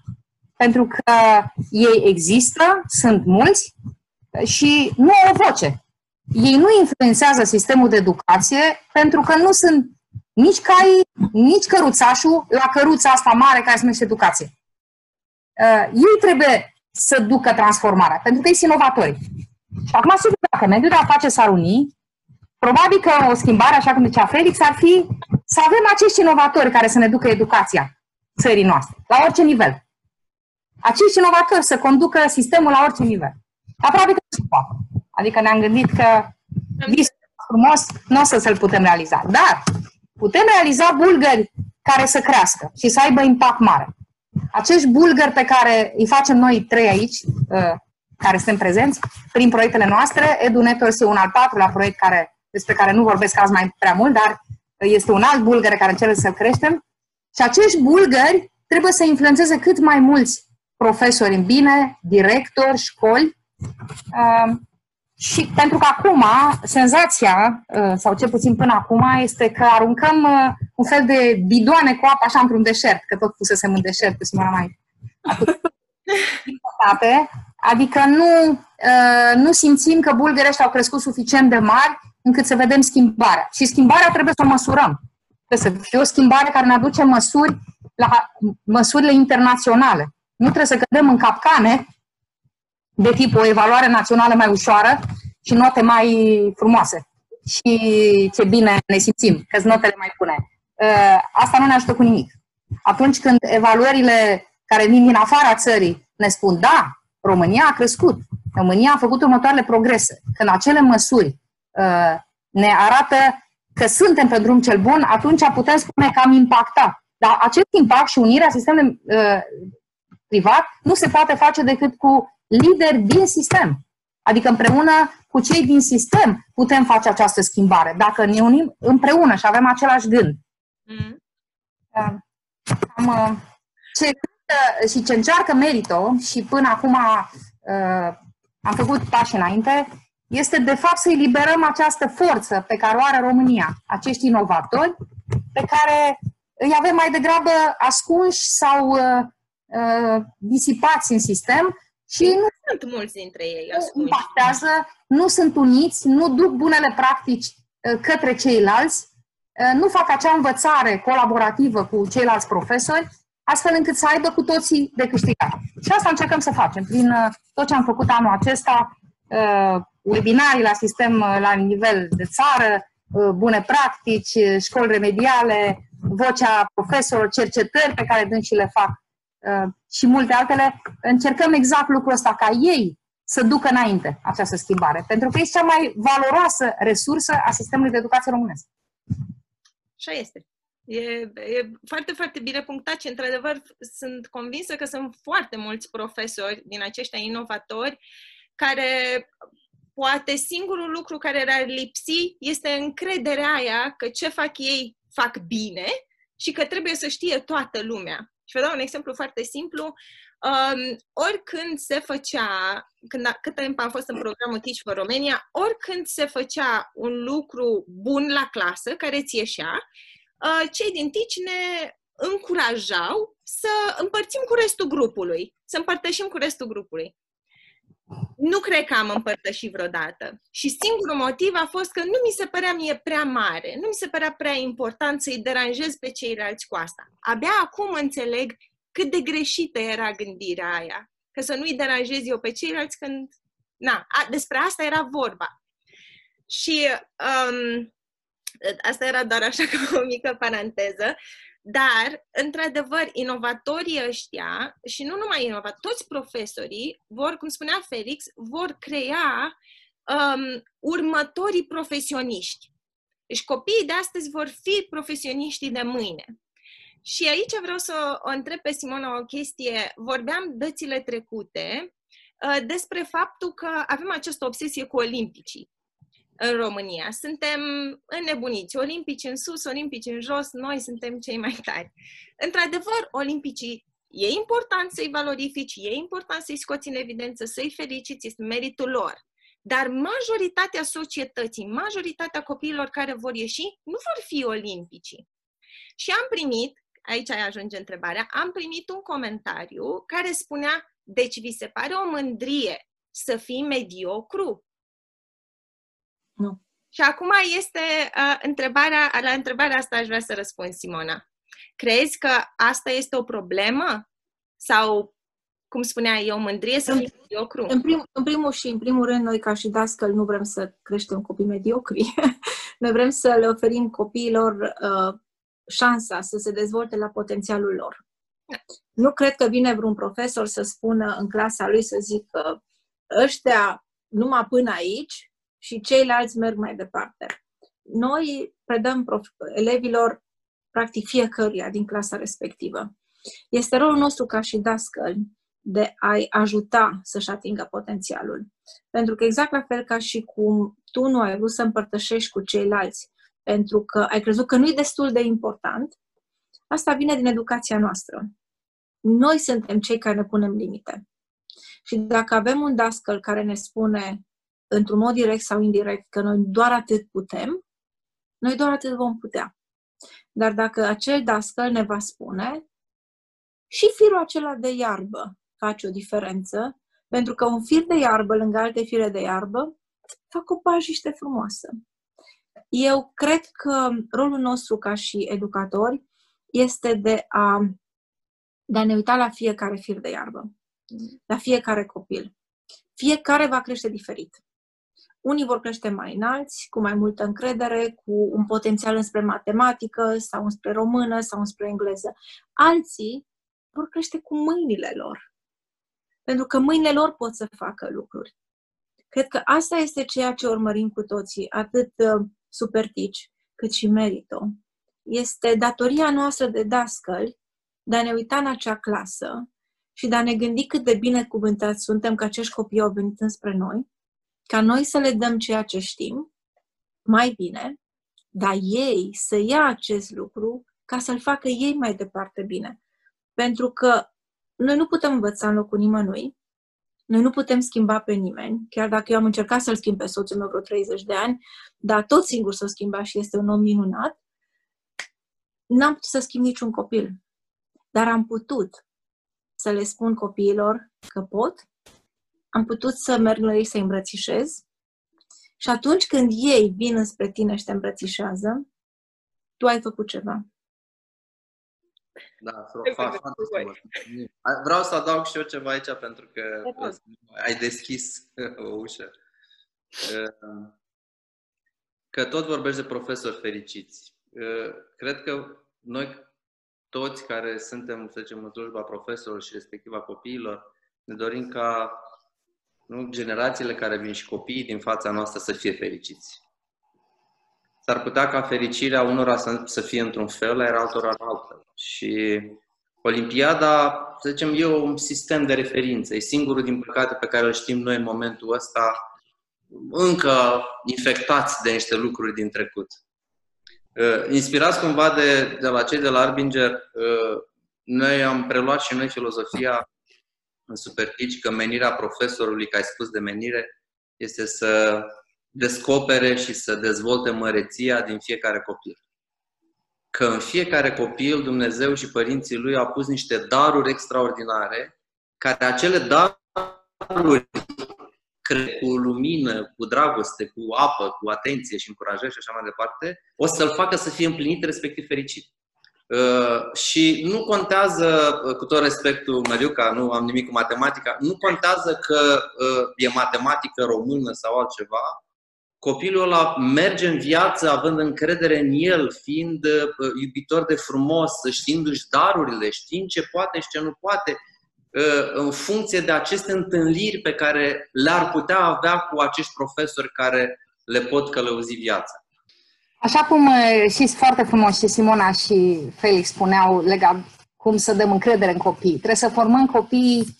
Pentru că ei există, sunt mulți și nu au o voce ei nu influențează sistemul de educație pentru că nu sunt nici cai, nici căruțașul la căruța asta mare care se numește educație. Uh, ei trebuie să ducă transformarea, pentru că ei sunt inovatori. Și acum, sigur, dacă mediul de afaceri s-ar uni, probabil că o schimbare, așa cum zicea Felix, ar fi să avem acești inovatori care să ne ducă educația țării noastre, la orice nivel. Acești inovatori să conducă sistemul la orice nivel. Aproape că nu se poate. Adică ne-am gândit că visul frumos nu o să să-l putem realiza. Dar putem realiza bulgări care să crească și să aibă impact mare. Acești bulgări pe care îi facem noi trei aici, uh, care suntem prezenți, prin proiectele noastre, EduNetworks este un al patrulea proiect care, despre care nu vorbesc azi mai prea mult, dar este un alt bulgăre care încerc să-l creștem. Și acești bulgări trebuie să influențeze cât mai mulți profesori în bine, directori, școli, uh, și pentru că acum, senzația, uh, sau cel puțin până acum, este că aruncăm uh, un fel de bidoane cu apă așa într-un deșert, că tot pusesem în deșert cu Simona mai Adică nu, uh, nu simțim că bulgării ăștia au crescut suficient de mari încât să vedem schimbarea. Și schimbarea trebuie să o măsurăm. Trebuie să fie o schimbare care ne aduce măsuri la măsurile internaționale. Nu trebuie să cădem în capcane de tip o evaluare națională mai ușoară și note mai frumoase. Și ce bine ne simțim, că notele mai pune. Uh, asta nu ne ajută cu nimic. Atunci când evaluările care vin din afara țării ne spun, da, România a crescut, România a făcut următoarele progrese, când acele măsuri uh, ne arată că suntem pe drum cel bun, atunci putem spune că am impactat. Dar acest impact și unirea sistemului uh, privat nu se poate face decât cu lideri din sistem. Adică împreună cu cei din sistem putem face această schimbare. Dacă ne unim împreună și avem același gând. Mm. Am, uh, ce, și ce încearcă Merito și până acum uh, am făcut pași înainte, este de fapt să eliberăm această forță pe care o are România, acești inovatori, pe care îi avem mai degrabă ascunși sau uh, uh, disipați în sistem și nu sunt mulți dintre ei ascunși. impactează, nu sunt uniți, nu duc bunele practici uh, către ceilalți, uh, nu fac acea învățare colaborativă cu ceilalți profesori, astfel încât să aibă cu toții de câștigat. Și asta încercăm să facem prin uh, tot ce am făcut anul acesta, webinarii la sistem la nivel de țară, bune practici, școli remediale, vocea profesorilor, cercetări pe care dânsii le fac Uh, și multe altele, încercăm exact lucrul ăsta, ca ei să ducă înainte această schimbare, pentru că este cea mai valoroasă resursă a sistemului de educație românesc. Așa este. E, e foarte, foarte bine punctat și, într-adevăr, sunt convinsă că sunt foarte mulți profesori din aceștia inovatori care poate singurul lucru care le-ar lipsi este încrederea aia că ce fac ei fac bine și că trebuie să știe toată lumea. Și vă dau un exemplu foarte simplu. Um, oricând se făcea, când, cât timp am fost în programul Teach for Romania, oricând se făcea un lucru bun la clasă, care ți ieșea, uh, cei din Teach ne încurajau să împărțim cu restul grupului, să împărtășim cu restul grupului. Nu cred că am împărtășit vreodată. Și singurul motiv a fost că nu mi se părea mie prea mare, nu mi se părea prea important să-i deranjez pe ceilalți cu asta. Abia acum înțeleg cât de greșită era gândirea aia. Că să nu-i deranjez eu pe ceilalți când... Na, a, despre asta era vorba. Și um, asta era doar așa ca o mică paranteză. Dar, într-adevăr, inovatorii ăștia, și nu numai inovatori, toți profesorii vor, cum spunea Felix, vor crea um, următorii profesioniști. Deci copiii de astăzi vor fi profesioniștii de mâine. Și aici vreau să o întreb pe Simona o chestie. Vorbeam dățile trecute uh, despre faptul că avem această obsesie cu olimpicii în România. Suntem înnebuniți, olimpici în sus, olimpici în jos, noi suntem cei mai tari. Într-adevăr, olimpicii e important să-i valorifici, e important să-i scoți în evidență, să-i feliciți, este meritul lor. Dar majoritatea societății, majoritatea copiilor care vor ieși, nu vor fi olimpici. Și am primit, aici ajunge întrebarea, am primit un comentariu care spunea, deci vi se pare o mândrie să fii mediocru? Nu. Și acum este uh, întrebarea, la întrebarea asta aș vrea să răspund, Simona. Crezi că asta este o problemă? Sau, cum spunea eu, mândrie să fii mediocru? În, prim, în primul și în primul rând, noi ca și dascăl nu vrem să creștem copii mediocri. noi vrem să le oferim copiilor uh, șansa să se dezvolte la potențialul lor. Da. Nu cred că vine vreun profesor să spună în clasa lui să zică ăștia numai până aici și ceilalți merg mai departe. Noi predăm prof- elevilor practic fiecăruia din clasa respectivă. Este rolul nostru ca și dascăli de a-i ajuta să-și atingă potențialul. Pentru că exact la fel ca și cum tu nu ai vrut să împărtășești cu ceilalți pentru că ai crezut că nu e destul de important, asta vine din educația noastră. Noi suntem cei care ne punem limite. Și dacă avem un dascăl care ne spune într-un mod direct sau indirect, că noi doar atât putem, noi doar atât vom putea. Dar dacă acel dascăl ne va spune, și firul acela de iarbă face o diferență, pentru că un fir de iarbă lângă alte fire de iarbă fac o pajiște frumoasă. Eu cred că rolul nostru ca și educatori este de a, de a ne uita la fiecare fir de iarbă, la fiecare copil. Fiecare va crește diferit. Unii vor crește mai înalți, cu mai multă încredere, cu un potențial înspre matematică sau înspre română sau înspre engleză. Alții vor crește cu mâinile lor. Pentru că mâinile lor pot să facă lucruri. Cred că asta este ceea ce urmărim cu toții, atât uh, supertici cât și merito. Este datoria noastră de dascăli de a ne uita în acea clasă și de a ne gândi cât de bine cuvântați suntem că acești copii au venit înspre noi ca noi să le dăm ceea ce știm mai bine, dar ei să ia acest lucru ca să-l facă ei mai departe bine. Pentru că noi nu putem învăța în locul nimănui, noi nu putem schimba pe nimeni, chiar dacă eu am încercat să-l schimb pe soțul meu vreo 30 de ani, dar tot singur să schimba și este un om minunat, n-am putut să schimb niciun copil. Dar am putut să le spun copiilor că pot am putut să merg la ei să-i îmbrățișez și atunci când ei vin înspre tine și te îmbrățișează, tu ai făcut ceva. Da, fantastic. Vreau să adaug și eu ceva aici pentru că ai deschis o ușă. Că tot vorbești de profesori fericiți. Cred că noi toți care suntem, să zicem, în slujba profesorilor și respectiv a copiilor, ne dorim ca nu? generațiile care vin și copiii din fața noastră să fie fericiți. S-ar putea ca fericirea unora să, să fie într-un fel, iar altora în altă. Și Olimpiada, să zicem, e un sistem de referință. E singurul, din păcate, pe care îl știm noi în momentul ăsta, încă infectați de niște lucruri din trecut. Uh, inspirați cumva de, de la cei de la Arbinger, uh, noi am preluat și noi filozofia în Supertici că menirea profesorului, că ai spus de menire, este să descopere și să dezvolte măreția din fiecare copil. Că în fiecare copil Dumnezeu și părinții lui au pus niște daruri extraordinare, care acele daruri cu lumină, cu dragoste, cu apă, cu atenție și încurajare și așa mai departe, o să-l facă să fie împlinit, respectiv fericit. Uh, și nu contează, uh, cu tot respectul, Măriuca, nu am nimic cu matematica, nu contează că uh, e matematică română sau altceva, copilul ăla merge în viață având încredere în el, fiind iubitor de frumos, știindu-și darurile, știind ce poate și ce nu poate, în funcție de aceste întâlniri pe care le-ar putea avea cu acești profesori care le pot călăuzi viața. Așa cum și foarte frumos și Simona și Felix spuneau legat cum să dăm încredere în copii. Trebuie să formăm copii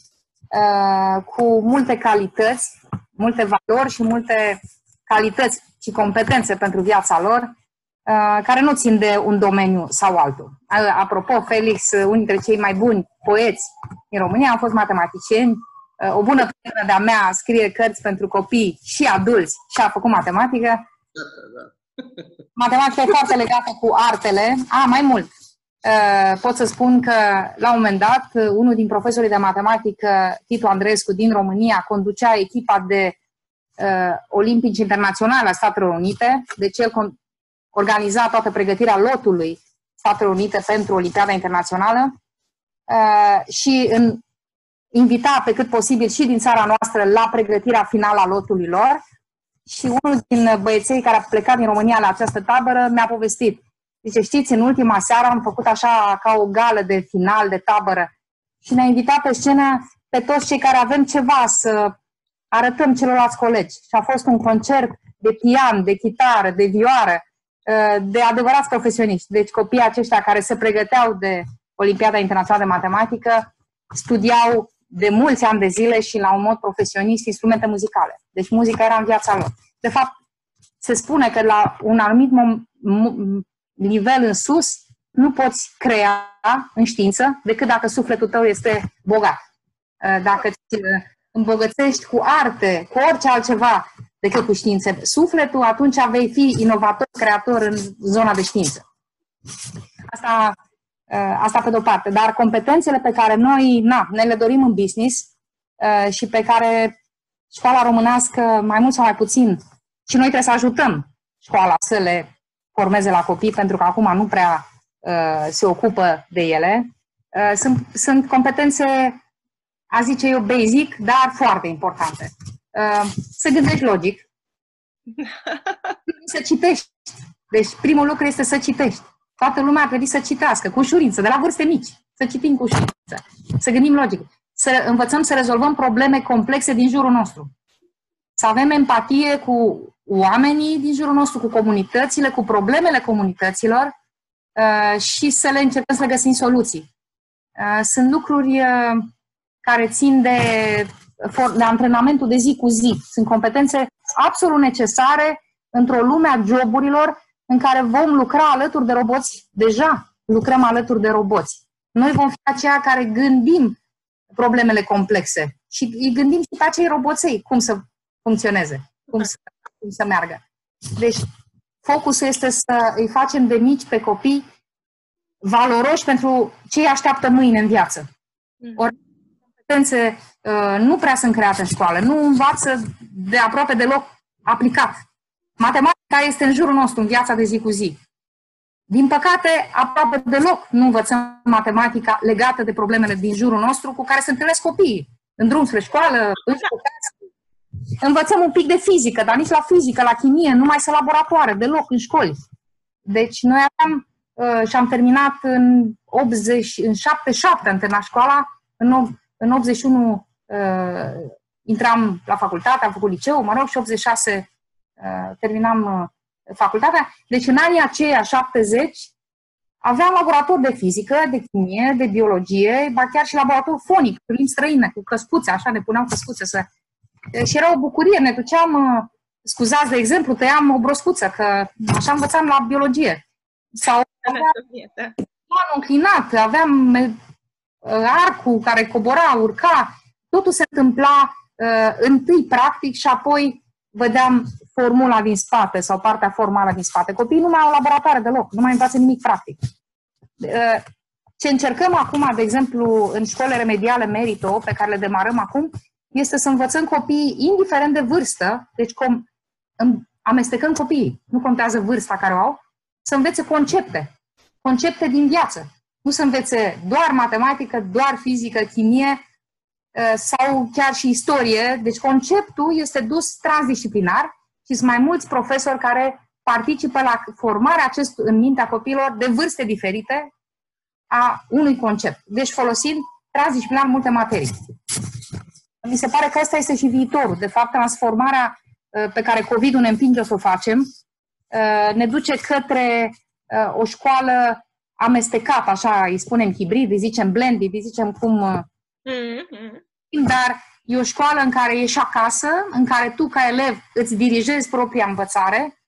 uh, cu multe calități, multe valori și multe calități și competențe pentru viața lor, uh, care nu țin de un domeniu sau altul. Uh, apropo, Felix, unul dintre cei mai buni poeți din România, a fost matematicieni. Uh, o bună prietenă de-a mea scrie cărți pentru copii și adulți și a făcut matematică. Da, da. Matematica e foarte legată cu artele. A, mai mult. Uh, pot să spun că, la un moment dat, unul din profesorii de matematică, Titu Andrescu, din România, conducea echipa de uh, olimpici internaționale a Statelor Unite, deci el organiza toată pregătirea lotului Statelor Unite pentru Olimpiada Internațională uh, și în, invita pe cât posibil și din țara noastră la pregătirea finală a lotului lor și unul din băieței care a plecat din România la această tabără mi-a povestit. Zice, știți, în ultima seară am făcut așa ca o gală de final de tabără și ne-a invitat pe scenă pe toți cei care avem ceva să arătăm celorlalți colegi. Și a fost un concert de pian, de chitară, de vioară, ă, de adevărați profesioniști. Deci copiii aceștia care se pregăteau de Olimpiada Internațională de Matematică studiau de mulți ani de zile și la un mod profesionist instrumente muzicale. Deci muzica era în viața lor. De fapt, se spune că la un anumit nivel în sus nu poți crea în știință decât dacă sufletul tău este bogat. Uh, dacă îți uh, îmbogățești cu arte, cu orice altceva decât cu științe, sufletul, atunci vei fi inovator, creator în zona de știință. Asta Uh, asta pe de-o parte. Dar competențele pe care noi na, ne le dorim în business uh, și pe care școala românească, mai mult sau mai puțin, și noi trebuie să ajutăm școala să le formeze la copii, pentru că acum nu prea uh, se ocupă de ele. Sunt, sunt competențe, a zice eu, basic, dar foarte importante. Să gândești logic, să citești. Deci primul lucru este să citești. Toată lumea ar trebui să citească cu ușurință, de la vârste mici, să citim cu ușurință, să gândim logic, să învățăm să rezolvăm probleme complexe din jurul nostru. Să avem empatie cu oamenii din jurul nostru, cu comunitățile, cu problemele comunităților uh, și să le încercăm să le găsim soluții. Uh, sunt lucruri uh, care țin de, de antrenamentul de zi cu zi. Sunt competențe absolut necesare într-o lume a joburilor în care vom lucra alături de roboți. Deja lucrăm alături de roboți. Noi vom fi aceia care gândim problemele complexe și îi gândim și pe acei roboței cum să funcționeze, cum să, cum să meargă. Deci, focusul este să îi facem de mici pe copii valoroși pentru ce îi așteaptă mâine în viață. Mm. Ori competențe uh, nu prea sunt create în școală, nu învață de aproape deloc aplicat. Matematica este în jurul nostru, în viața de zi cu zi. Din păcate, aproape deloc nu învățăm matematica legată de problemele din jurul nostru cu care se întâlnesc copiii. În drum spre școală, în școală. Învățăm un pic de fizică, dar nici la fizică, la chimie, nu mai sunt laboratoare, deloc în școli. Deci noi aveam uh, și am terminat în 80, în 77 am terminat școala, în, în 81 uh, intram la facultate, am făcut liceu, mă rog, și 86 uh, terminam uh, facultatea. Deci în anii aceia, 70, aveam laborator de fizică, de chimie, de biologie, ba chiar și laborator fonic, cu limbi străine, cu căscuțe, așa, ne puneau căscuțe să... Și era o bucurie, ne duceam, uh, scuzați, de exemplu, tăiam o broscuță, că așa învățam la biologie. Sau aveam da. planul înclinat, aveam arcul care cobora, urca, totul se întâmpla uh, întâi practic și apoi vedeam formula din spate sau partea formală din spate. Copiii nu mai au laboratoare deloc, nu mai învață nimic practic. Uh, ce încercăm acum, de exemplu, în școlile remediale Merito, pe care le demarăm acum, este să învățăm copiii, indiferent de vârstă, deci com, amestecăm copiii, nu contează vârsta care o au, să învețe concepte, concepte din viață. Nu să învețe doar matematică, doar fizică, chimie, Uh, sau chiar și istorie. Deci conceptul este dus transdisciplinar și sunt mai mulți profesori care participă la formarea acest, în mintea copiilor de vârste diferite a unui concept. Deci folosind transdisciplinar multe materii. Mi se pare că asta este și viitorul. De fapt, transformarea uh, pe care COVID-ul ne împinge să o facem uh, ne duce către o școală amestecată, așa îi spunem hibrid, îi zicem blended, îi zicem cum Mm-hmm. Dar e o școală în care ești acasă, în care tu, ca elev, îți dirigezi propria învățare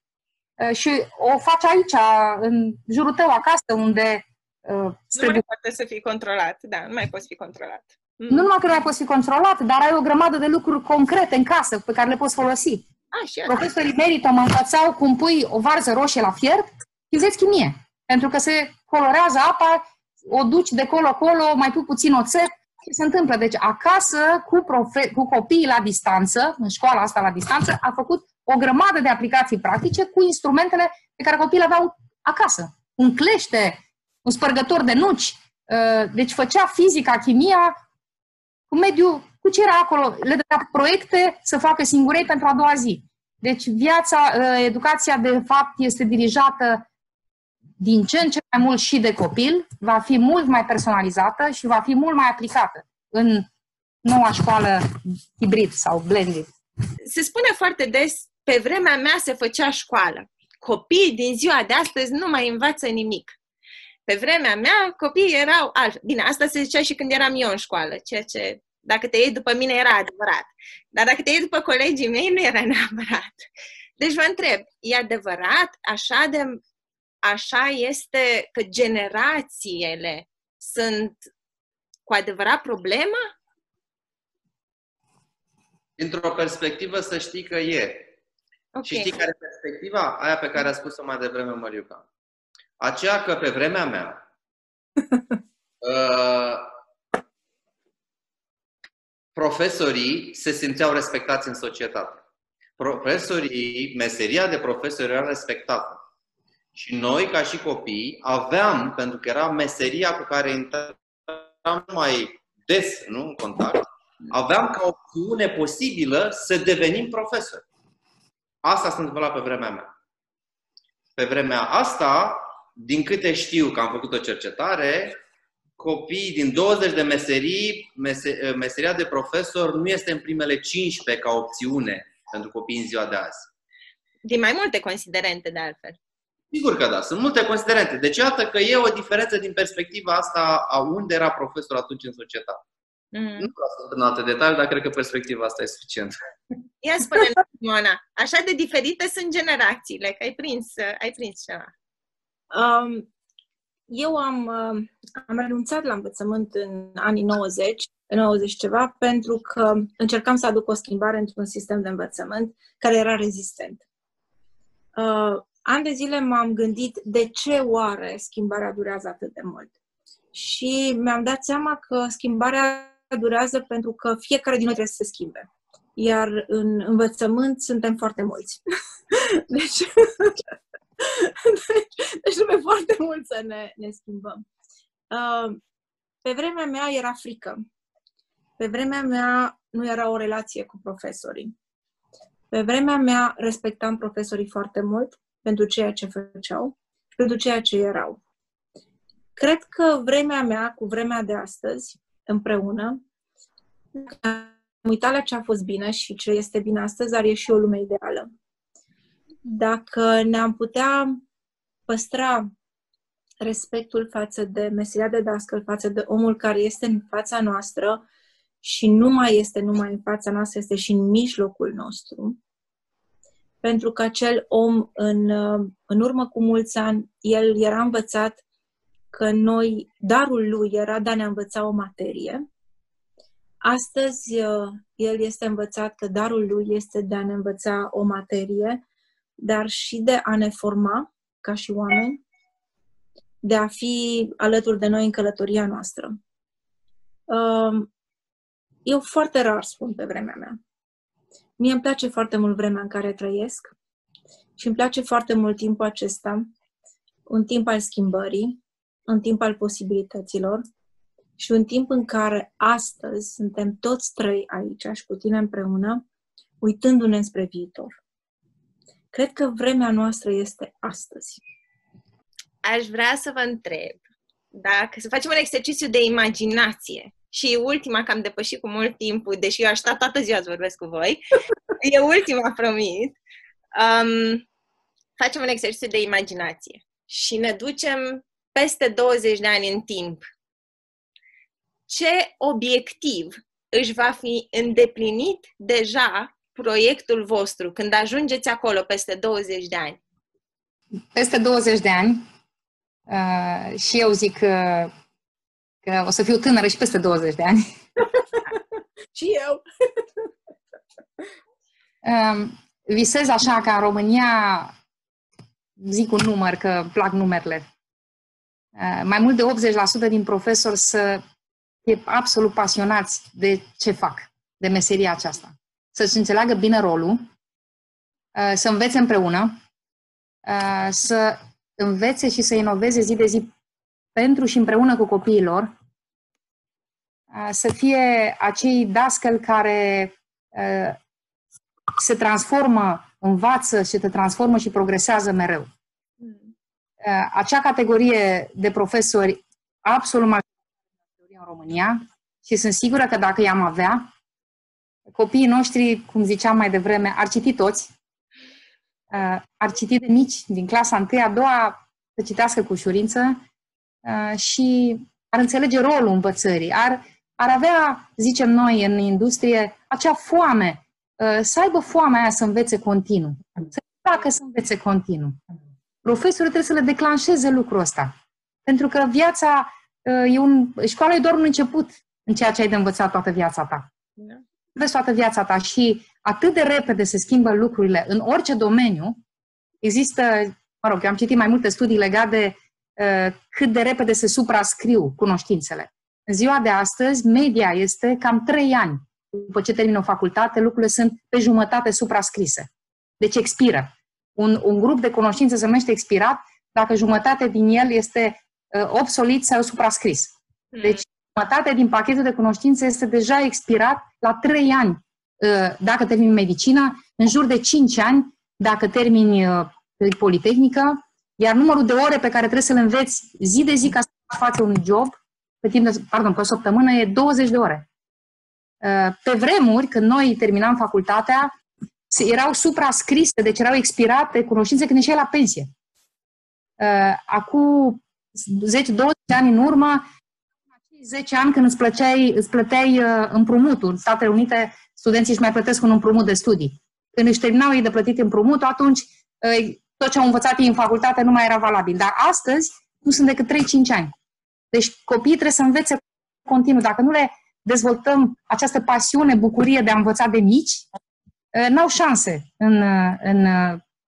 uh, și o faci aici, în jurul tău, acasă, unde uh, nu mai poate să fii controlat, da, nu mai poți fi controlat. Mm. Nu numai că nu mai poți fi controlat, dar ai o grămadă de lucruri concrete în casă pe care le poți folosi. Așa. Profesorii merită mă învățau cum pui o varză roșie la fiert și înveți chimie. Pentru că se colorează apa, o duci de colo-colo, mai pui puțin oțet ce se întâmplă? Deci acasă, cu, profe- cu copiii la distanță, în școala asta la distanță, a făcut o grămadă de aplicații practice cu instrumentele pe care copiii le aveau acasă. Un clește, un spărgător de nuci, uh, deci făcea fizica, chimia cu mediul, cu ce era acolo. Le dădea proiecte să facă singurei pentru a doua zi. Deci viața, uh, educația de fapt este dirijată din ce în ce mai mult și de copil, va fi mult mai personalizată și va fi mult mai aplicată în noua școală hibrid sau blended. Se spune foarte des, pe vremea mea se făcea școală. Copiii din ziua de astăzi nu mai învață nimic. Pe vremea mea, copiii erau altfel. Bine, asta se zicea și când eram eu în școală, ceea ce, dacă te iei după mine, era adevărat. Dar dacă te iei după colegii mei, nu era neapărat. Deci vă întreb, e adevărat așa de așa este că generațiile sunt cu adevărat problema? Dintr-o perspectivă să știi că e. Okay. Și știi care e perspectiva? Aia pe care a spus-o mai devreme Măriuca. Aceea că pe vremea mea uh, profesorii se simțeau respectați în societate. Profesorii, meseria de profesor era respectată. Și noi, ca și copii, aveam, pentru că era meseria cu care intram mai des nu, în contact, aveam ca opțiune posibilă să devenim profesori. Asta s-a întâmplat pe vremea mea. Pe vremea asta, din câte știu că am făcut o cercetare, copiii din 20 de meserii, meseria de profesor nu este în primele 15 ca opțiune pentru copii în ziua de azi. Din mai multe considerente, de altfel. Sigur că da. Sunt multe considerente. Deci iată că e o diferență din perspectiva asta a unde era profesor atunci în societate. Mm. Nu vreau să în alte detalii, dar cred că perspectiva asta e suficientă. Ia spune Moana, așa de diferite sunt generațiile, că ai prins, ai prins ceva. Um, eu am, uh, am renunțat la învățământ în anii 90, în 90 ceva, pentru că încercam să aduc o schimbare într-un sistem de învățământ care era rezistent. Uh, ani de zile m-am gândit de ce oare schimbarea durează atât de mult. Și mi-am dat seama că schimbarea durează pentru că fiecare din noi trebuie să se schimbe. Iar în învățământ suntem foarte mulți. deci, deci, deci trebuie foarte mult să ne, ne schimbăm. Uh, pe vremea mea era frică. Pe vremea mea nu era o relație cu profesorii. Pe vremea mea respectam profesorii foarte mult pentru ceea ce făceau și pentru ceea ce erau. Cred că vremea mea cu vremea de astăzi, împreună, uitat la ce a fost bine și ce este bine astăzi, dar e și o lume ideală. Dacă ne-am putea păstra respectul față de meseria de dascăl, față de omul care este în fața noastră și nu mai este numai în fața noastră, este și în mijlocul nostru, pentru că acel om, în, în urmă cu mulți ani, el era învățat că noi, darul lui era de a ne învăța o materie. Astăzi, el este învățat că darul lui este de a ne învăța o materie, dar și de a ne forma ca și oameni, de a fi alături de noi în călătoria noastră. Eu foarte rar spun pe vremea mea. Mie îmi place foarte mult vremea în care trăiesc și îmi place foarte mult timpul acesta, un timp al schimbării, un timp al posibilităților și un timp în care astăzi suntem toți trei aici și cu tine împreună, uitându-ne spre viitor. Cred că vremea noastră este astăzi. Aș vrea să vă întreb dacă să facem un exercițiu de imaginație și ultima, că am depășit cu mult timp, deși eu aș sta toată ziua să vorbesc cu voi, e ultima, promit. Um, facem un exercițiu de imaginație și ne ducem peste 20 de ani în timp. Ce obiectiv își va fi îndeplinit deja proiectul vostru când ajungeți acolo peste 20 de ani? Peste 20 de ani uh, și eu zic că, că o să fiu tânără și peste 20 de ani. și eu. uh, visez așa ca în România, zic un număr, că plac numerele, uh, mai mult de 80% din profesori să fie absolut pasionați de ce fac, de meseria aceasta să-și înțeleagă bine rolul, uh, să învețe împreună, uh, să învețe și să inoveze zi de zi pentru și împreună cu copiilor, uh, să fie acei dascăli care se transformă, învață și se transformă și progresează mereu. Acea categorie de profesori absolut majoritară în România și sunt sigură că dacă i-am avea, copiii noștri, cum ziceam mai devreme, ar citi toți, uh, ar citi de mici, din clasa 1, a doua, să citească cu ușurință uh, și ar înțelege rolul învățării, ar, ar avea, zicem noi în industrie, acea foame, uh, să aibă foamea aia să învețe continuu, să facă să învețe continuu. Profesorul trebuie să le declanșeze lucrul ăsta. Pentru că viața, e un, școala e doar un început în ceea ce ai de învățat toată viața ta. Da vezi toată viața ta și atât de repede se schimbă lucrurile în orice domeniu, există, mă rog, eu am citit mai multe studii legate de uh, cât de repede se suprascriu cunoștințele. În ziua de astăzi, media este cam trei ani. După ce termină o facultate, lucrurile sunt pe jumătate suprascrise. Deci expiră. Un, un grup de cunoștințe se numește expirat dacă jumătate din el este uh, obsolit sau suprascris. Hmm. Deci jumătate din pachetul de cunoștințe este deja expirat la 3 ani uh, dacă termini medicina, în jur de 5 ani dacă termini uh, politehnică, iar numărul de ore pe care trebuie să le înveți zi de zi ca să faci un job, pe timp de, pardon, pe o săptămână, e 20 de ore. Uh, pe vremuri, când noi terminam facultatea, erau suprascrise, deci erau expirate cunoștințe când ieșeai la pensie. Acum 10-20 ani în urmă, 10 ani când îți, plăceai, îți plăteai uh, împrumutul. În Statele Unite studenții își mai plătesc un împrumut de studii. Când își terminau ei de plătit împrumutul, atunci uh, tot ce au învățat ei în facultate nu mai era valabil. Dar astăzi nu sunt decât 3-5 ani. Deci copiii trebuie să învețe continuu. Dacă nu le dezvoltăm această pasiune, bucurie de a învăța de mici, uh, n-au șanse în, în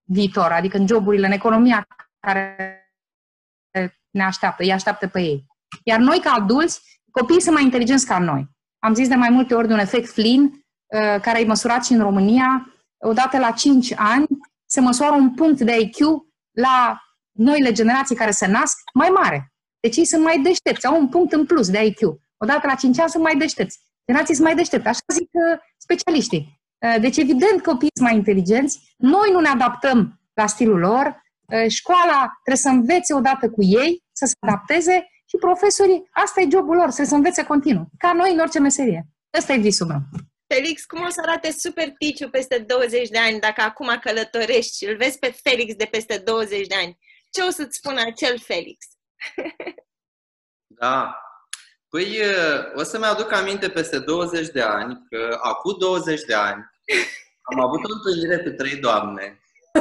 viitor, adică în joburile, în economia care ne așteaptă, îi așteaptă pe ei. Iar noi, ca adulți, copiii sunt mai inteligenți ca noi. Am zis de mai multe ori de un efect Flynn, uh, care ai măsurat și în România. Odată la 5 ani se măsoară un punct de IQ la noile generații care se nasc mai mare. Deci ei sunt mai deștepți, au un punct în plus de IQ. Odată la 5 ani sunt mai deștepți. Generații sunt mai deștepți, așa zic uh, specialiștii. Uh, deci, evident, copiii sunt mai inteligenți, noi nu ne adaptăm la stilul lor, școala trebuie să învețe odată cu ei, să se adapteze și profesorii, asta e jobul lor, să se învețe continuu. Ca noi în orice meserie. Ăsta e visul meu. Felix, cum o să arate super ticiu peste 20 de ani dacă acum călătorești și îl vezi pe Felix de peste 20 de ani? Ce o să-ți spună acel Felix? Da. Păi o să-mi aduc aminte peste 20 de ani că acum 20 de ani am avut o întâlnire cu trei doamne.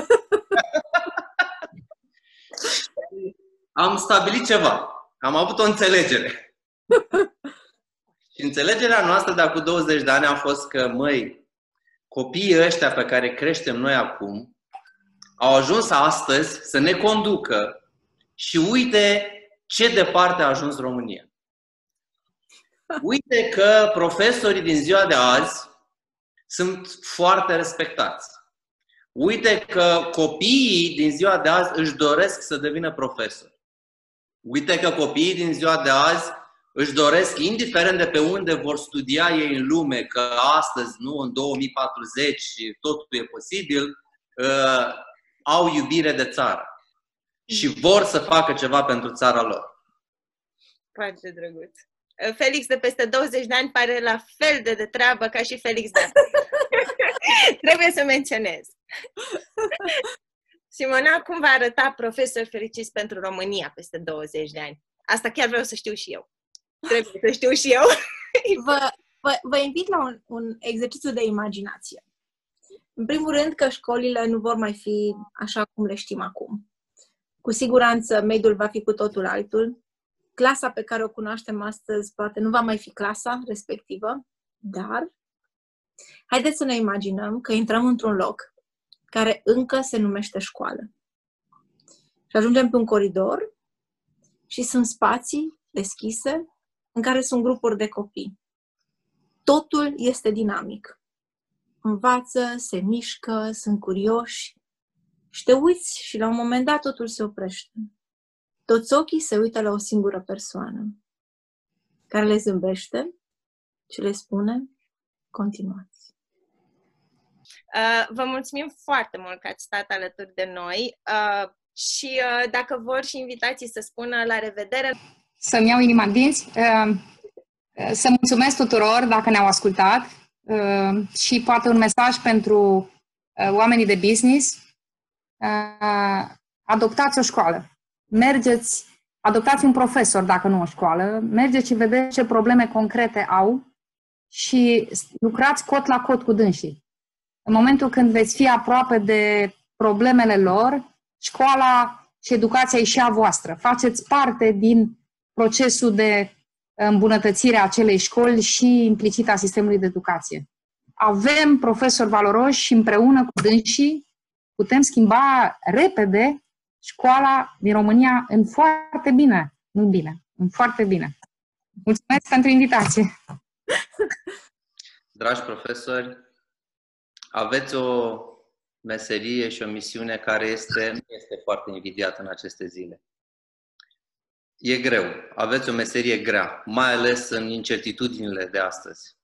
am stabilit ceva. Am avut o înțelegere. Și înțelegerea noastră de acum 20 de ani a fost că, măi, copiii ăștia pe care creștem noi acum au ajuns astăzi să ne conducă și uite ce departe a ajuns România. Uite că profesorii din ziua de azi sunt foarte respectați. Uite că copiii din ziua de azi își doresc să devină profesori. Uite că copiii din ziua de azi își doresc, indiferent de pe unde vor studia ei în lume, că astăzi, nu, în 2040, totul e posibil, uh, au iubire de țară și vor să facă ceva pentru țara lor. Foarte drăguț. Felix de peste 20 de ani pare la fel de de treabă ca și Felix de Trebuie să menționez. Simona, cum va arăta profesor fericit pentru România peste 20 de ani? Asta chiar vreau să știu și eu. Trebuie să știu și eu. vă, vă, vă invit la un, un exercițiu de imaginație. În primul rând că școlile nu vor mai fi așa cum le știm acum. Cu siguranță mediul va fi cu totul altul. Clasa pe care o cunoaștem astăzi poate nu va mai fi clasa respectivă, dar haideți să ne imaginăm că intrăm într-un loc care încă se numește școală. Și ajungem pe un coridor și sunt spații deschise în care sunt grupuri de copii. Totul este dinamic. Învață, se mișcă, sunt curioși și te uiți și la un moment dat totul se oprește. Toți ochii se uită la o singură persoană care le zâmbește și le spune continuați. Uh, vă mulțumim foarte mult că ați stat alături de noi uh, și uh, dacă vor și invitații să spună la revedere să-mi iau inima în dinți, uh, să mulțumesc tuturor dacă ne-au ascultat uh, și poate un mesaj pentru uh, oamenii de business. Adoptați o școală. Mergeți, adoptați un profesor dacă nu o școală, mergeți și vedeți ce probleme concrete au și lucrați cot la cot cu dânsii. În momentul când veți fi aproape de problemele lor, școala și educația e și a voastră. Faceți parte din procesul de îmbunătățire a acelei școli și implicit a sistemului de educație. Avem profesori valoroși și împreună cu dânsii putem schimba repede școala din România în foarte bine. Nu bine, în foarte bine. Mulțumesc pentru invitație! Dragi profesori, aveți o meserie și o misiune care este, este foarte invidiată în aceste zile. E greu. Aveți o meserie grea, mai ales în incertitudinile de astăzi.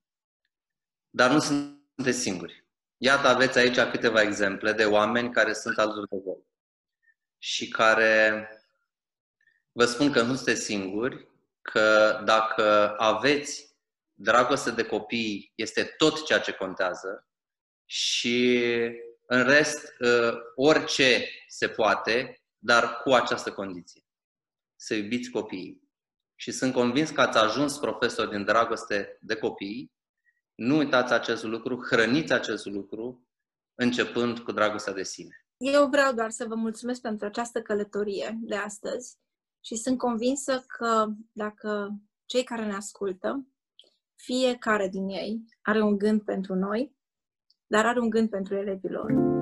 Dar nu sunteți singuri. Iată, aveți aici câteva exemple de oameni care sunt alături de voi și care vă spun că nu sunteți singuri, că dacă aveți dragoste de copii, este tot ceea ce contează și în rest, orice se poate, dar cu această condiție să iubiți copiii. Și sunt convins că ați ajuns profesor din dragoste de copii. Nu uitați acest lucru, hrăniți acest lucru, începând cu dragostea de sine. Eu vreau doar să vă mulțumesc pentru această călătorie de astăzi și sunt convinsă că dacă cei care ne ascultă, fiecare din ei are un gând pentru noi, dar are un gând pentru elevii lor.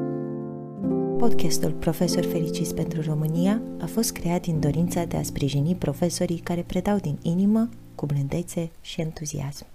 Podcastul Profesor Fericiți pentru România a fost creat din dorința de a sprijini profesorii care predau din inimă, cu blândețe și entuziasm.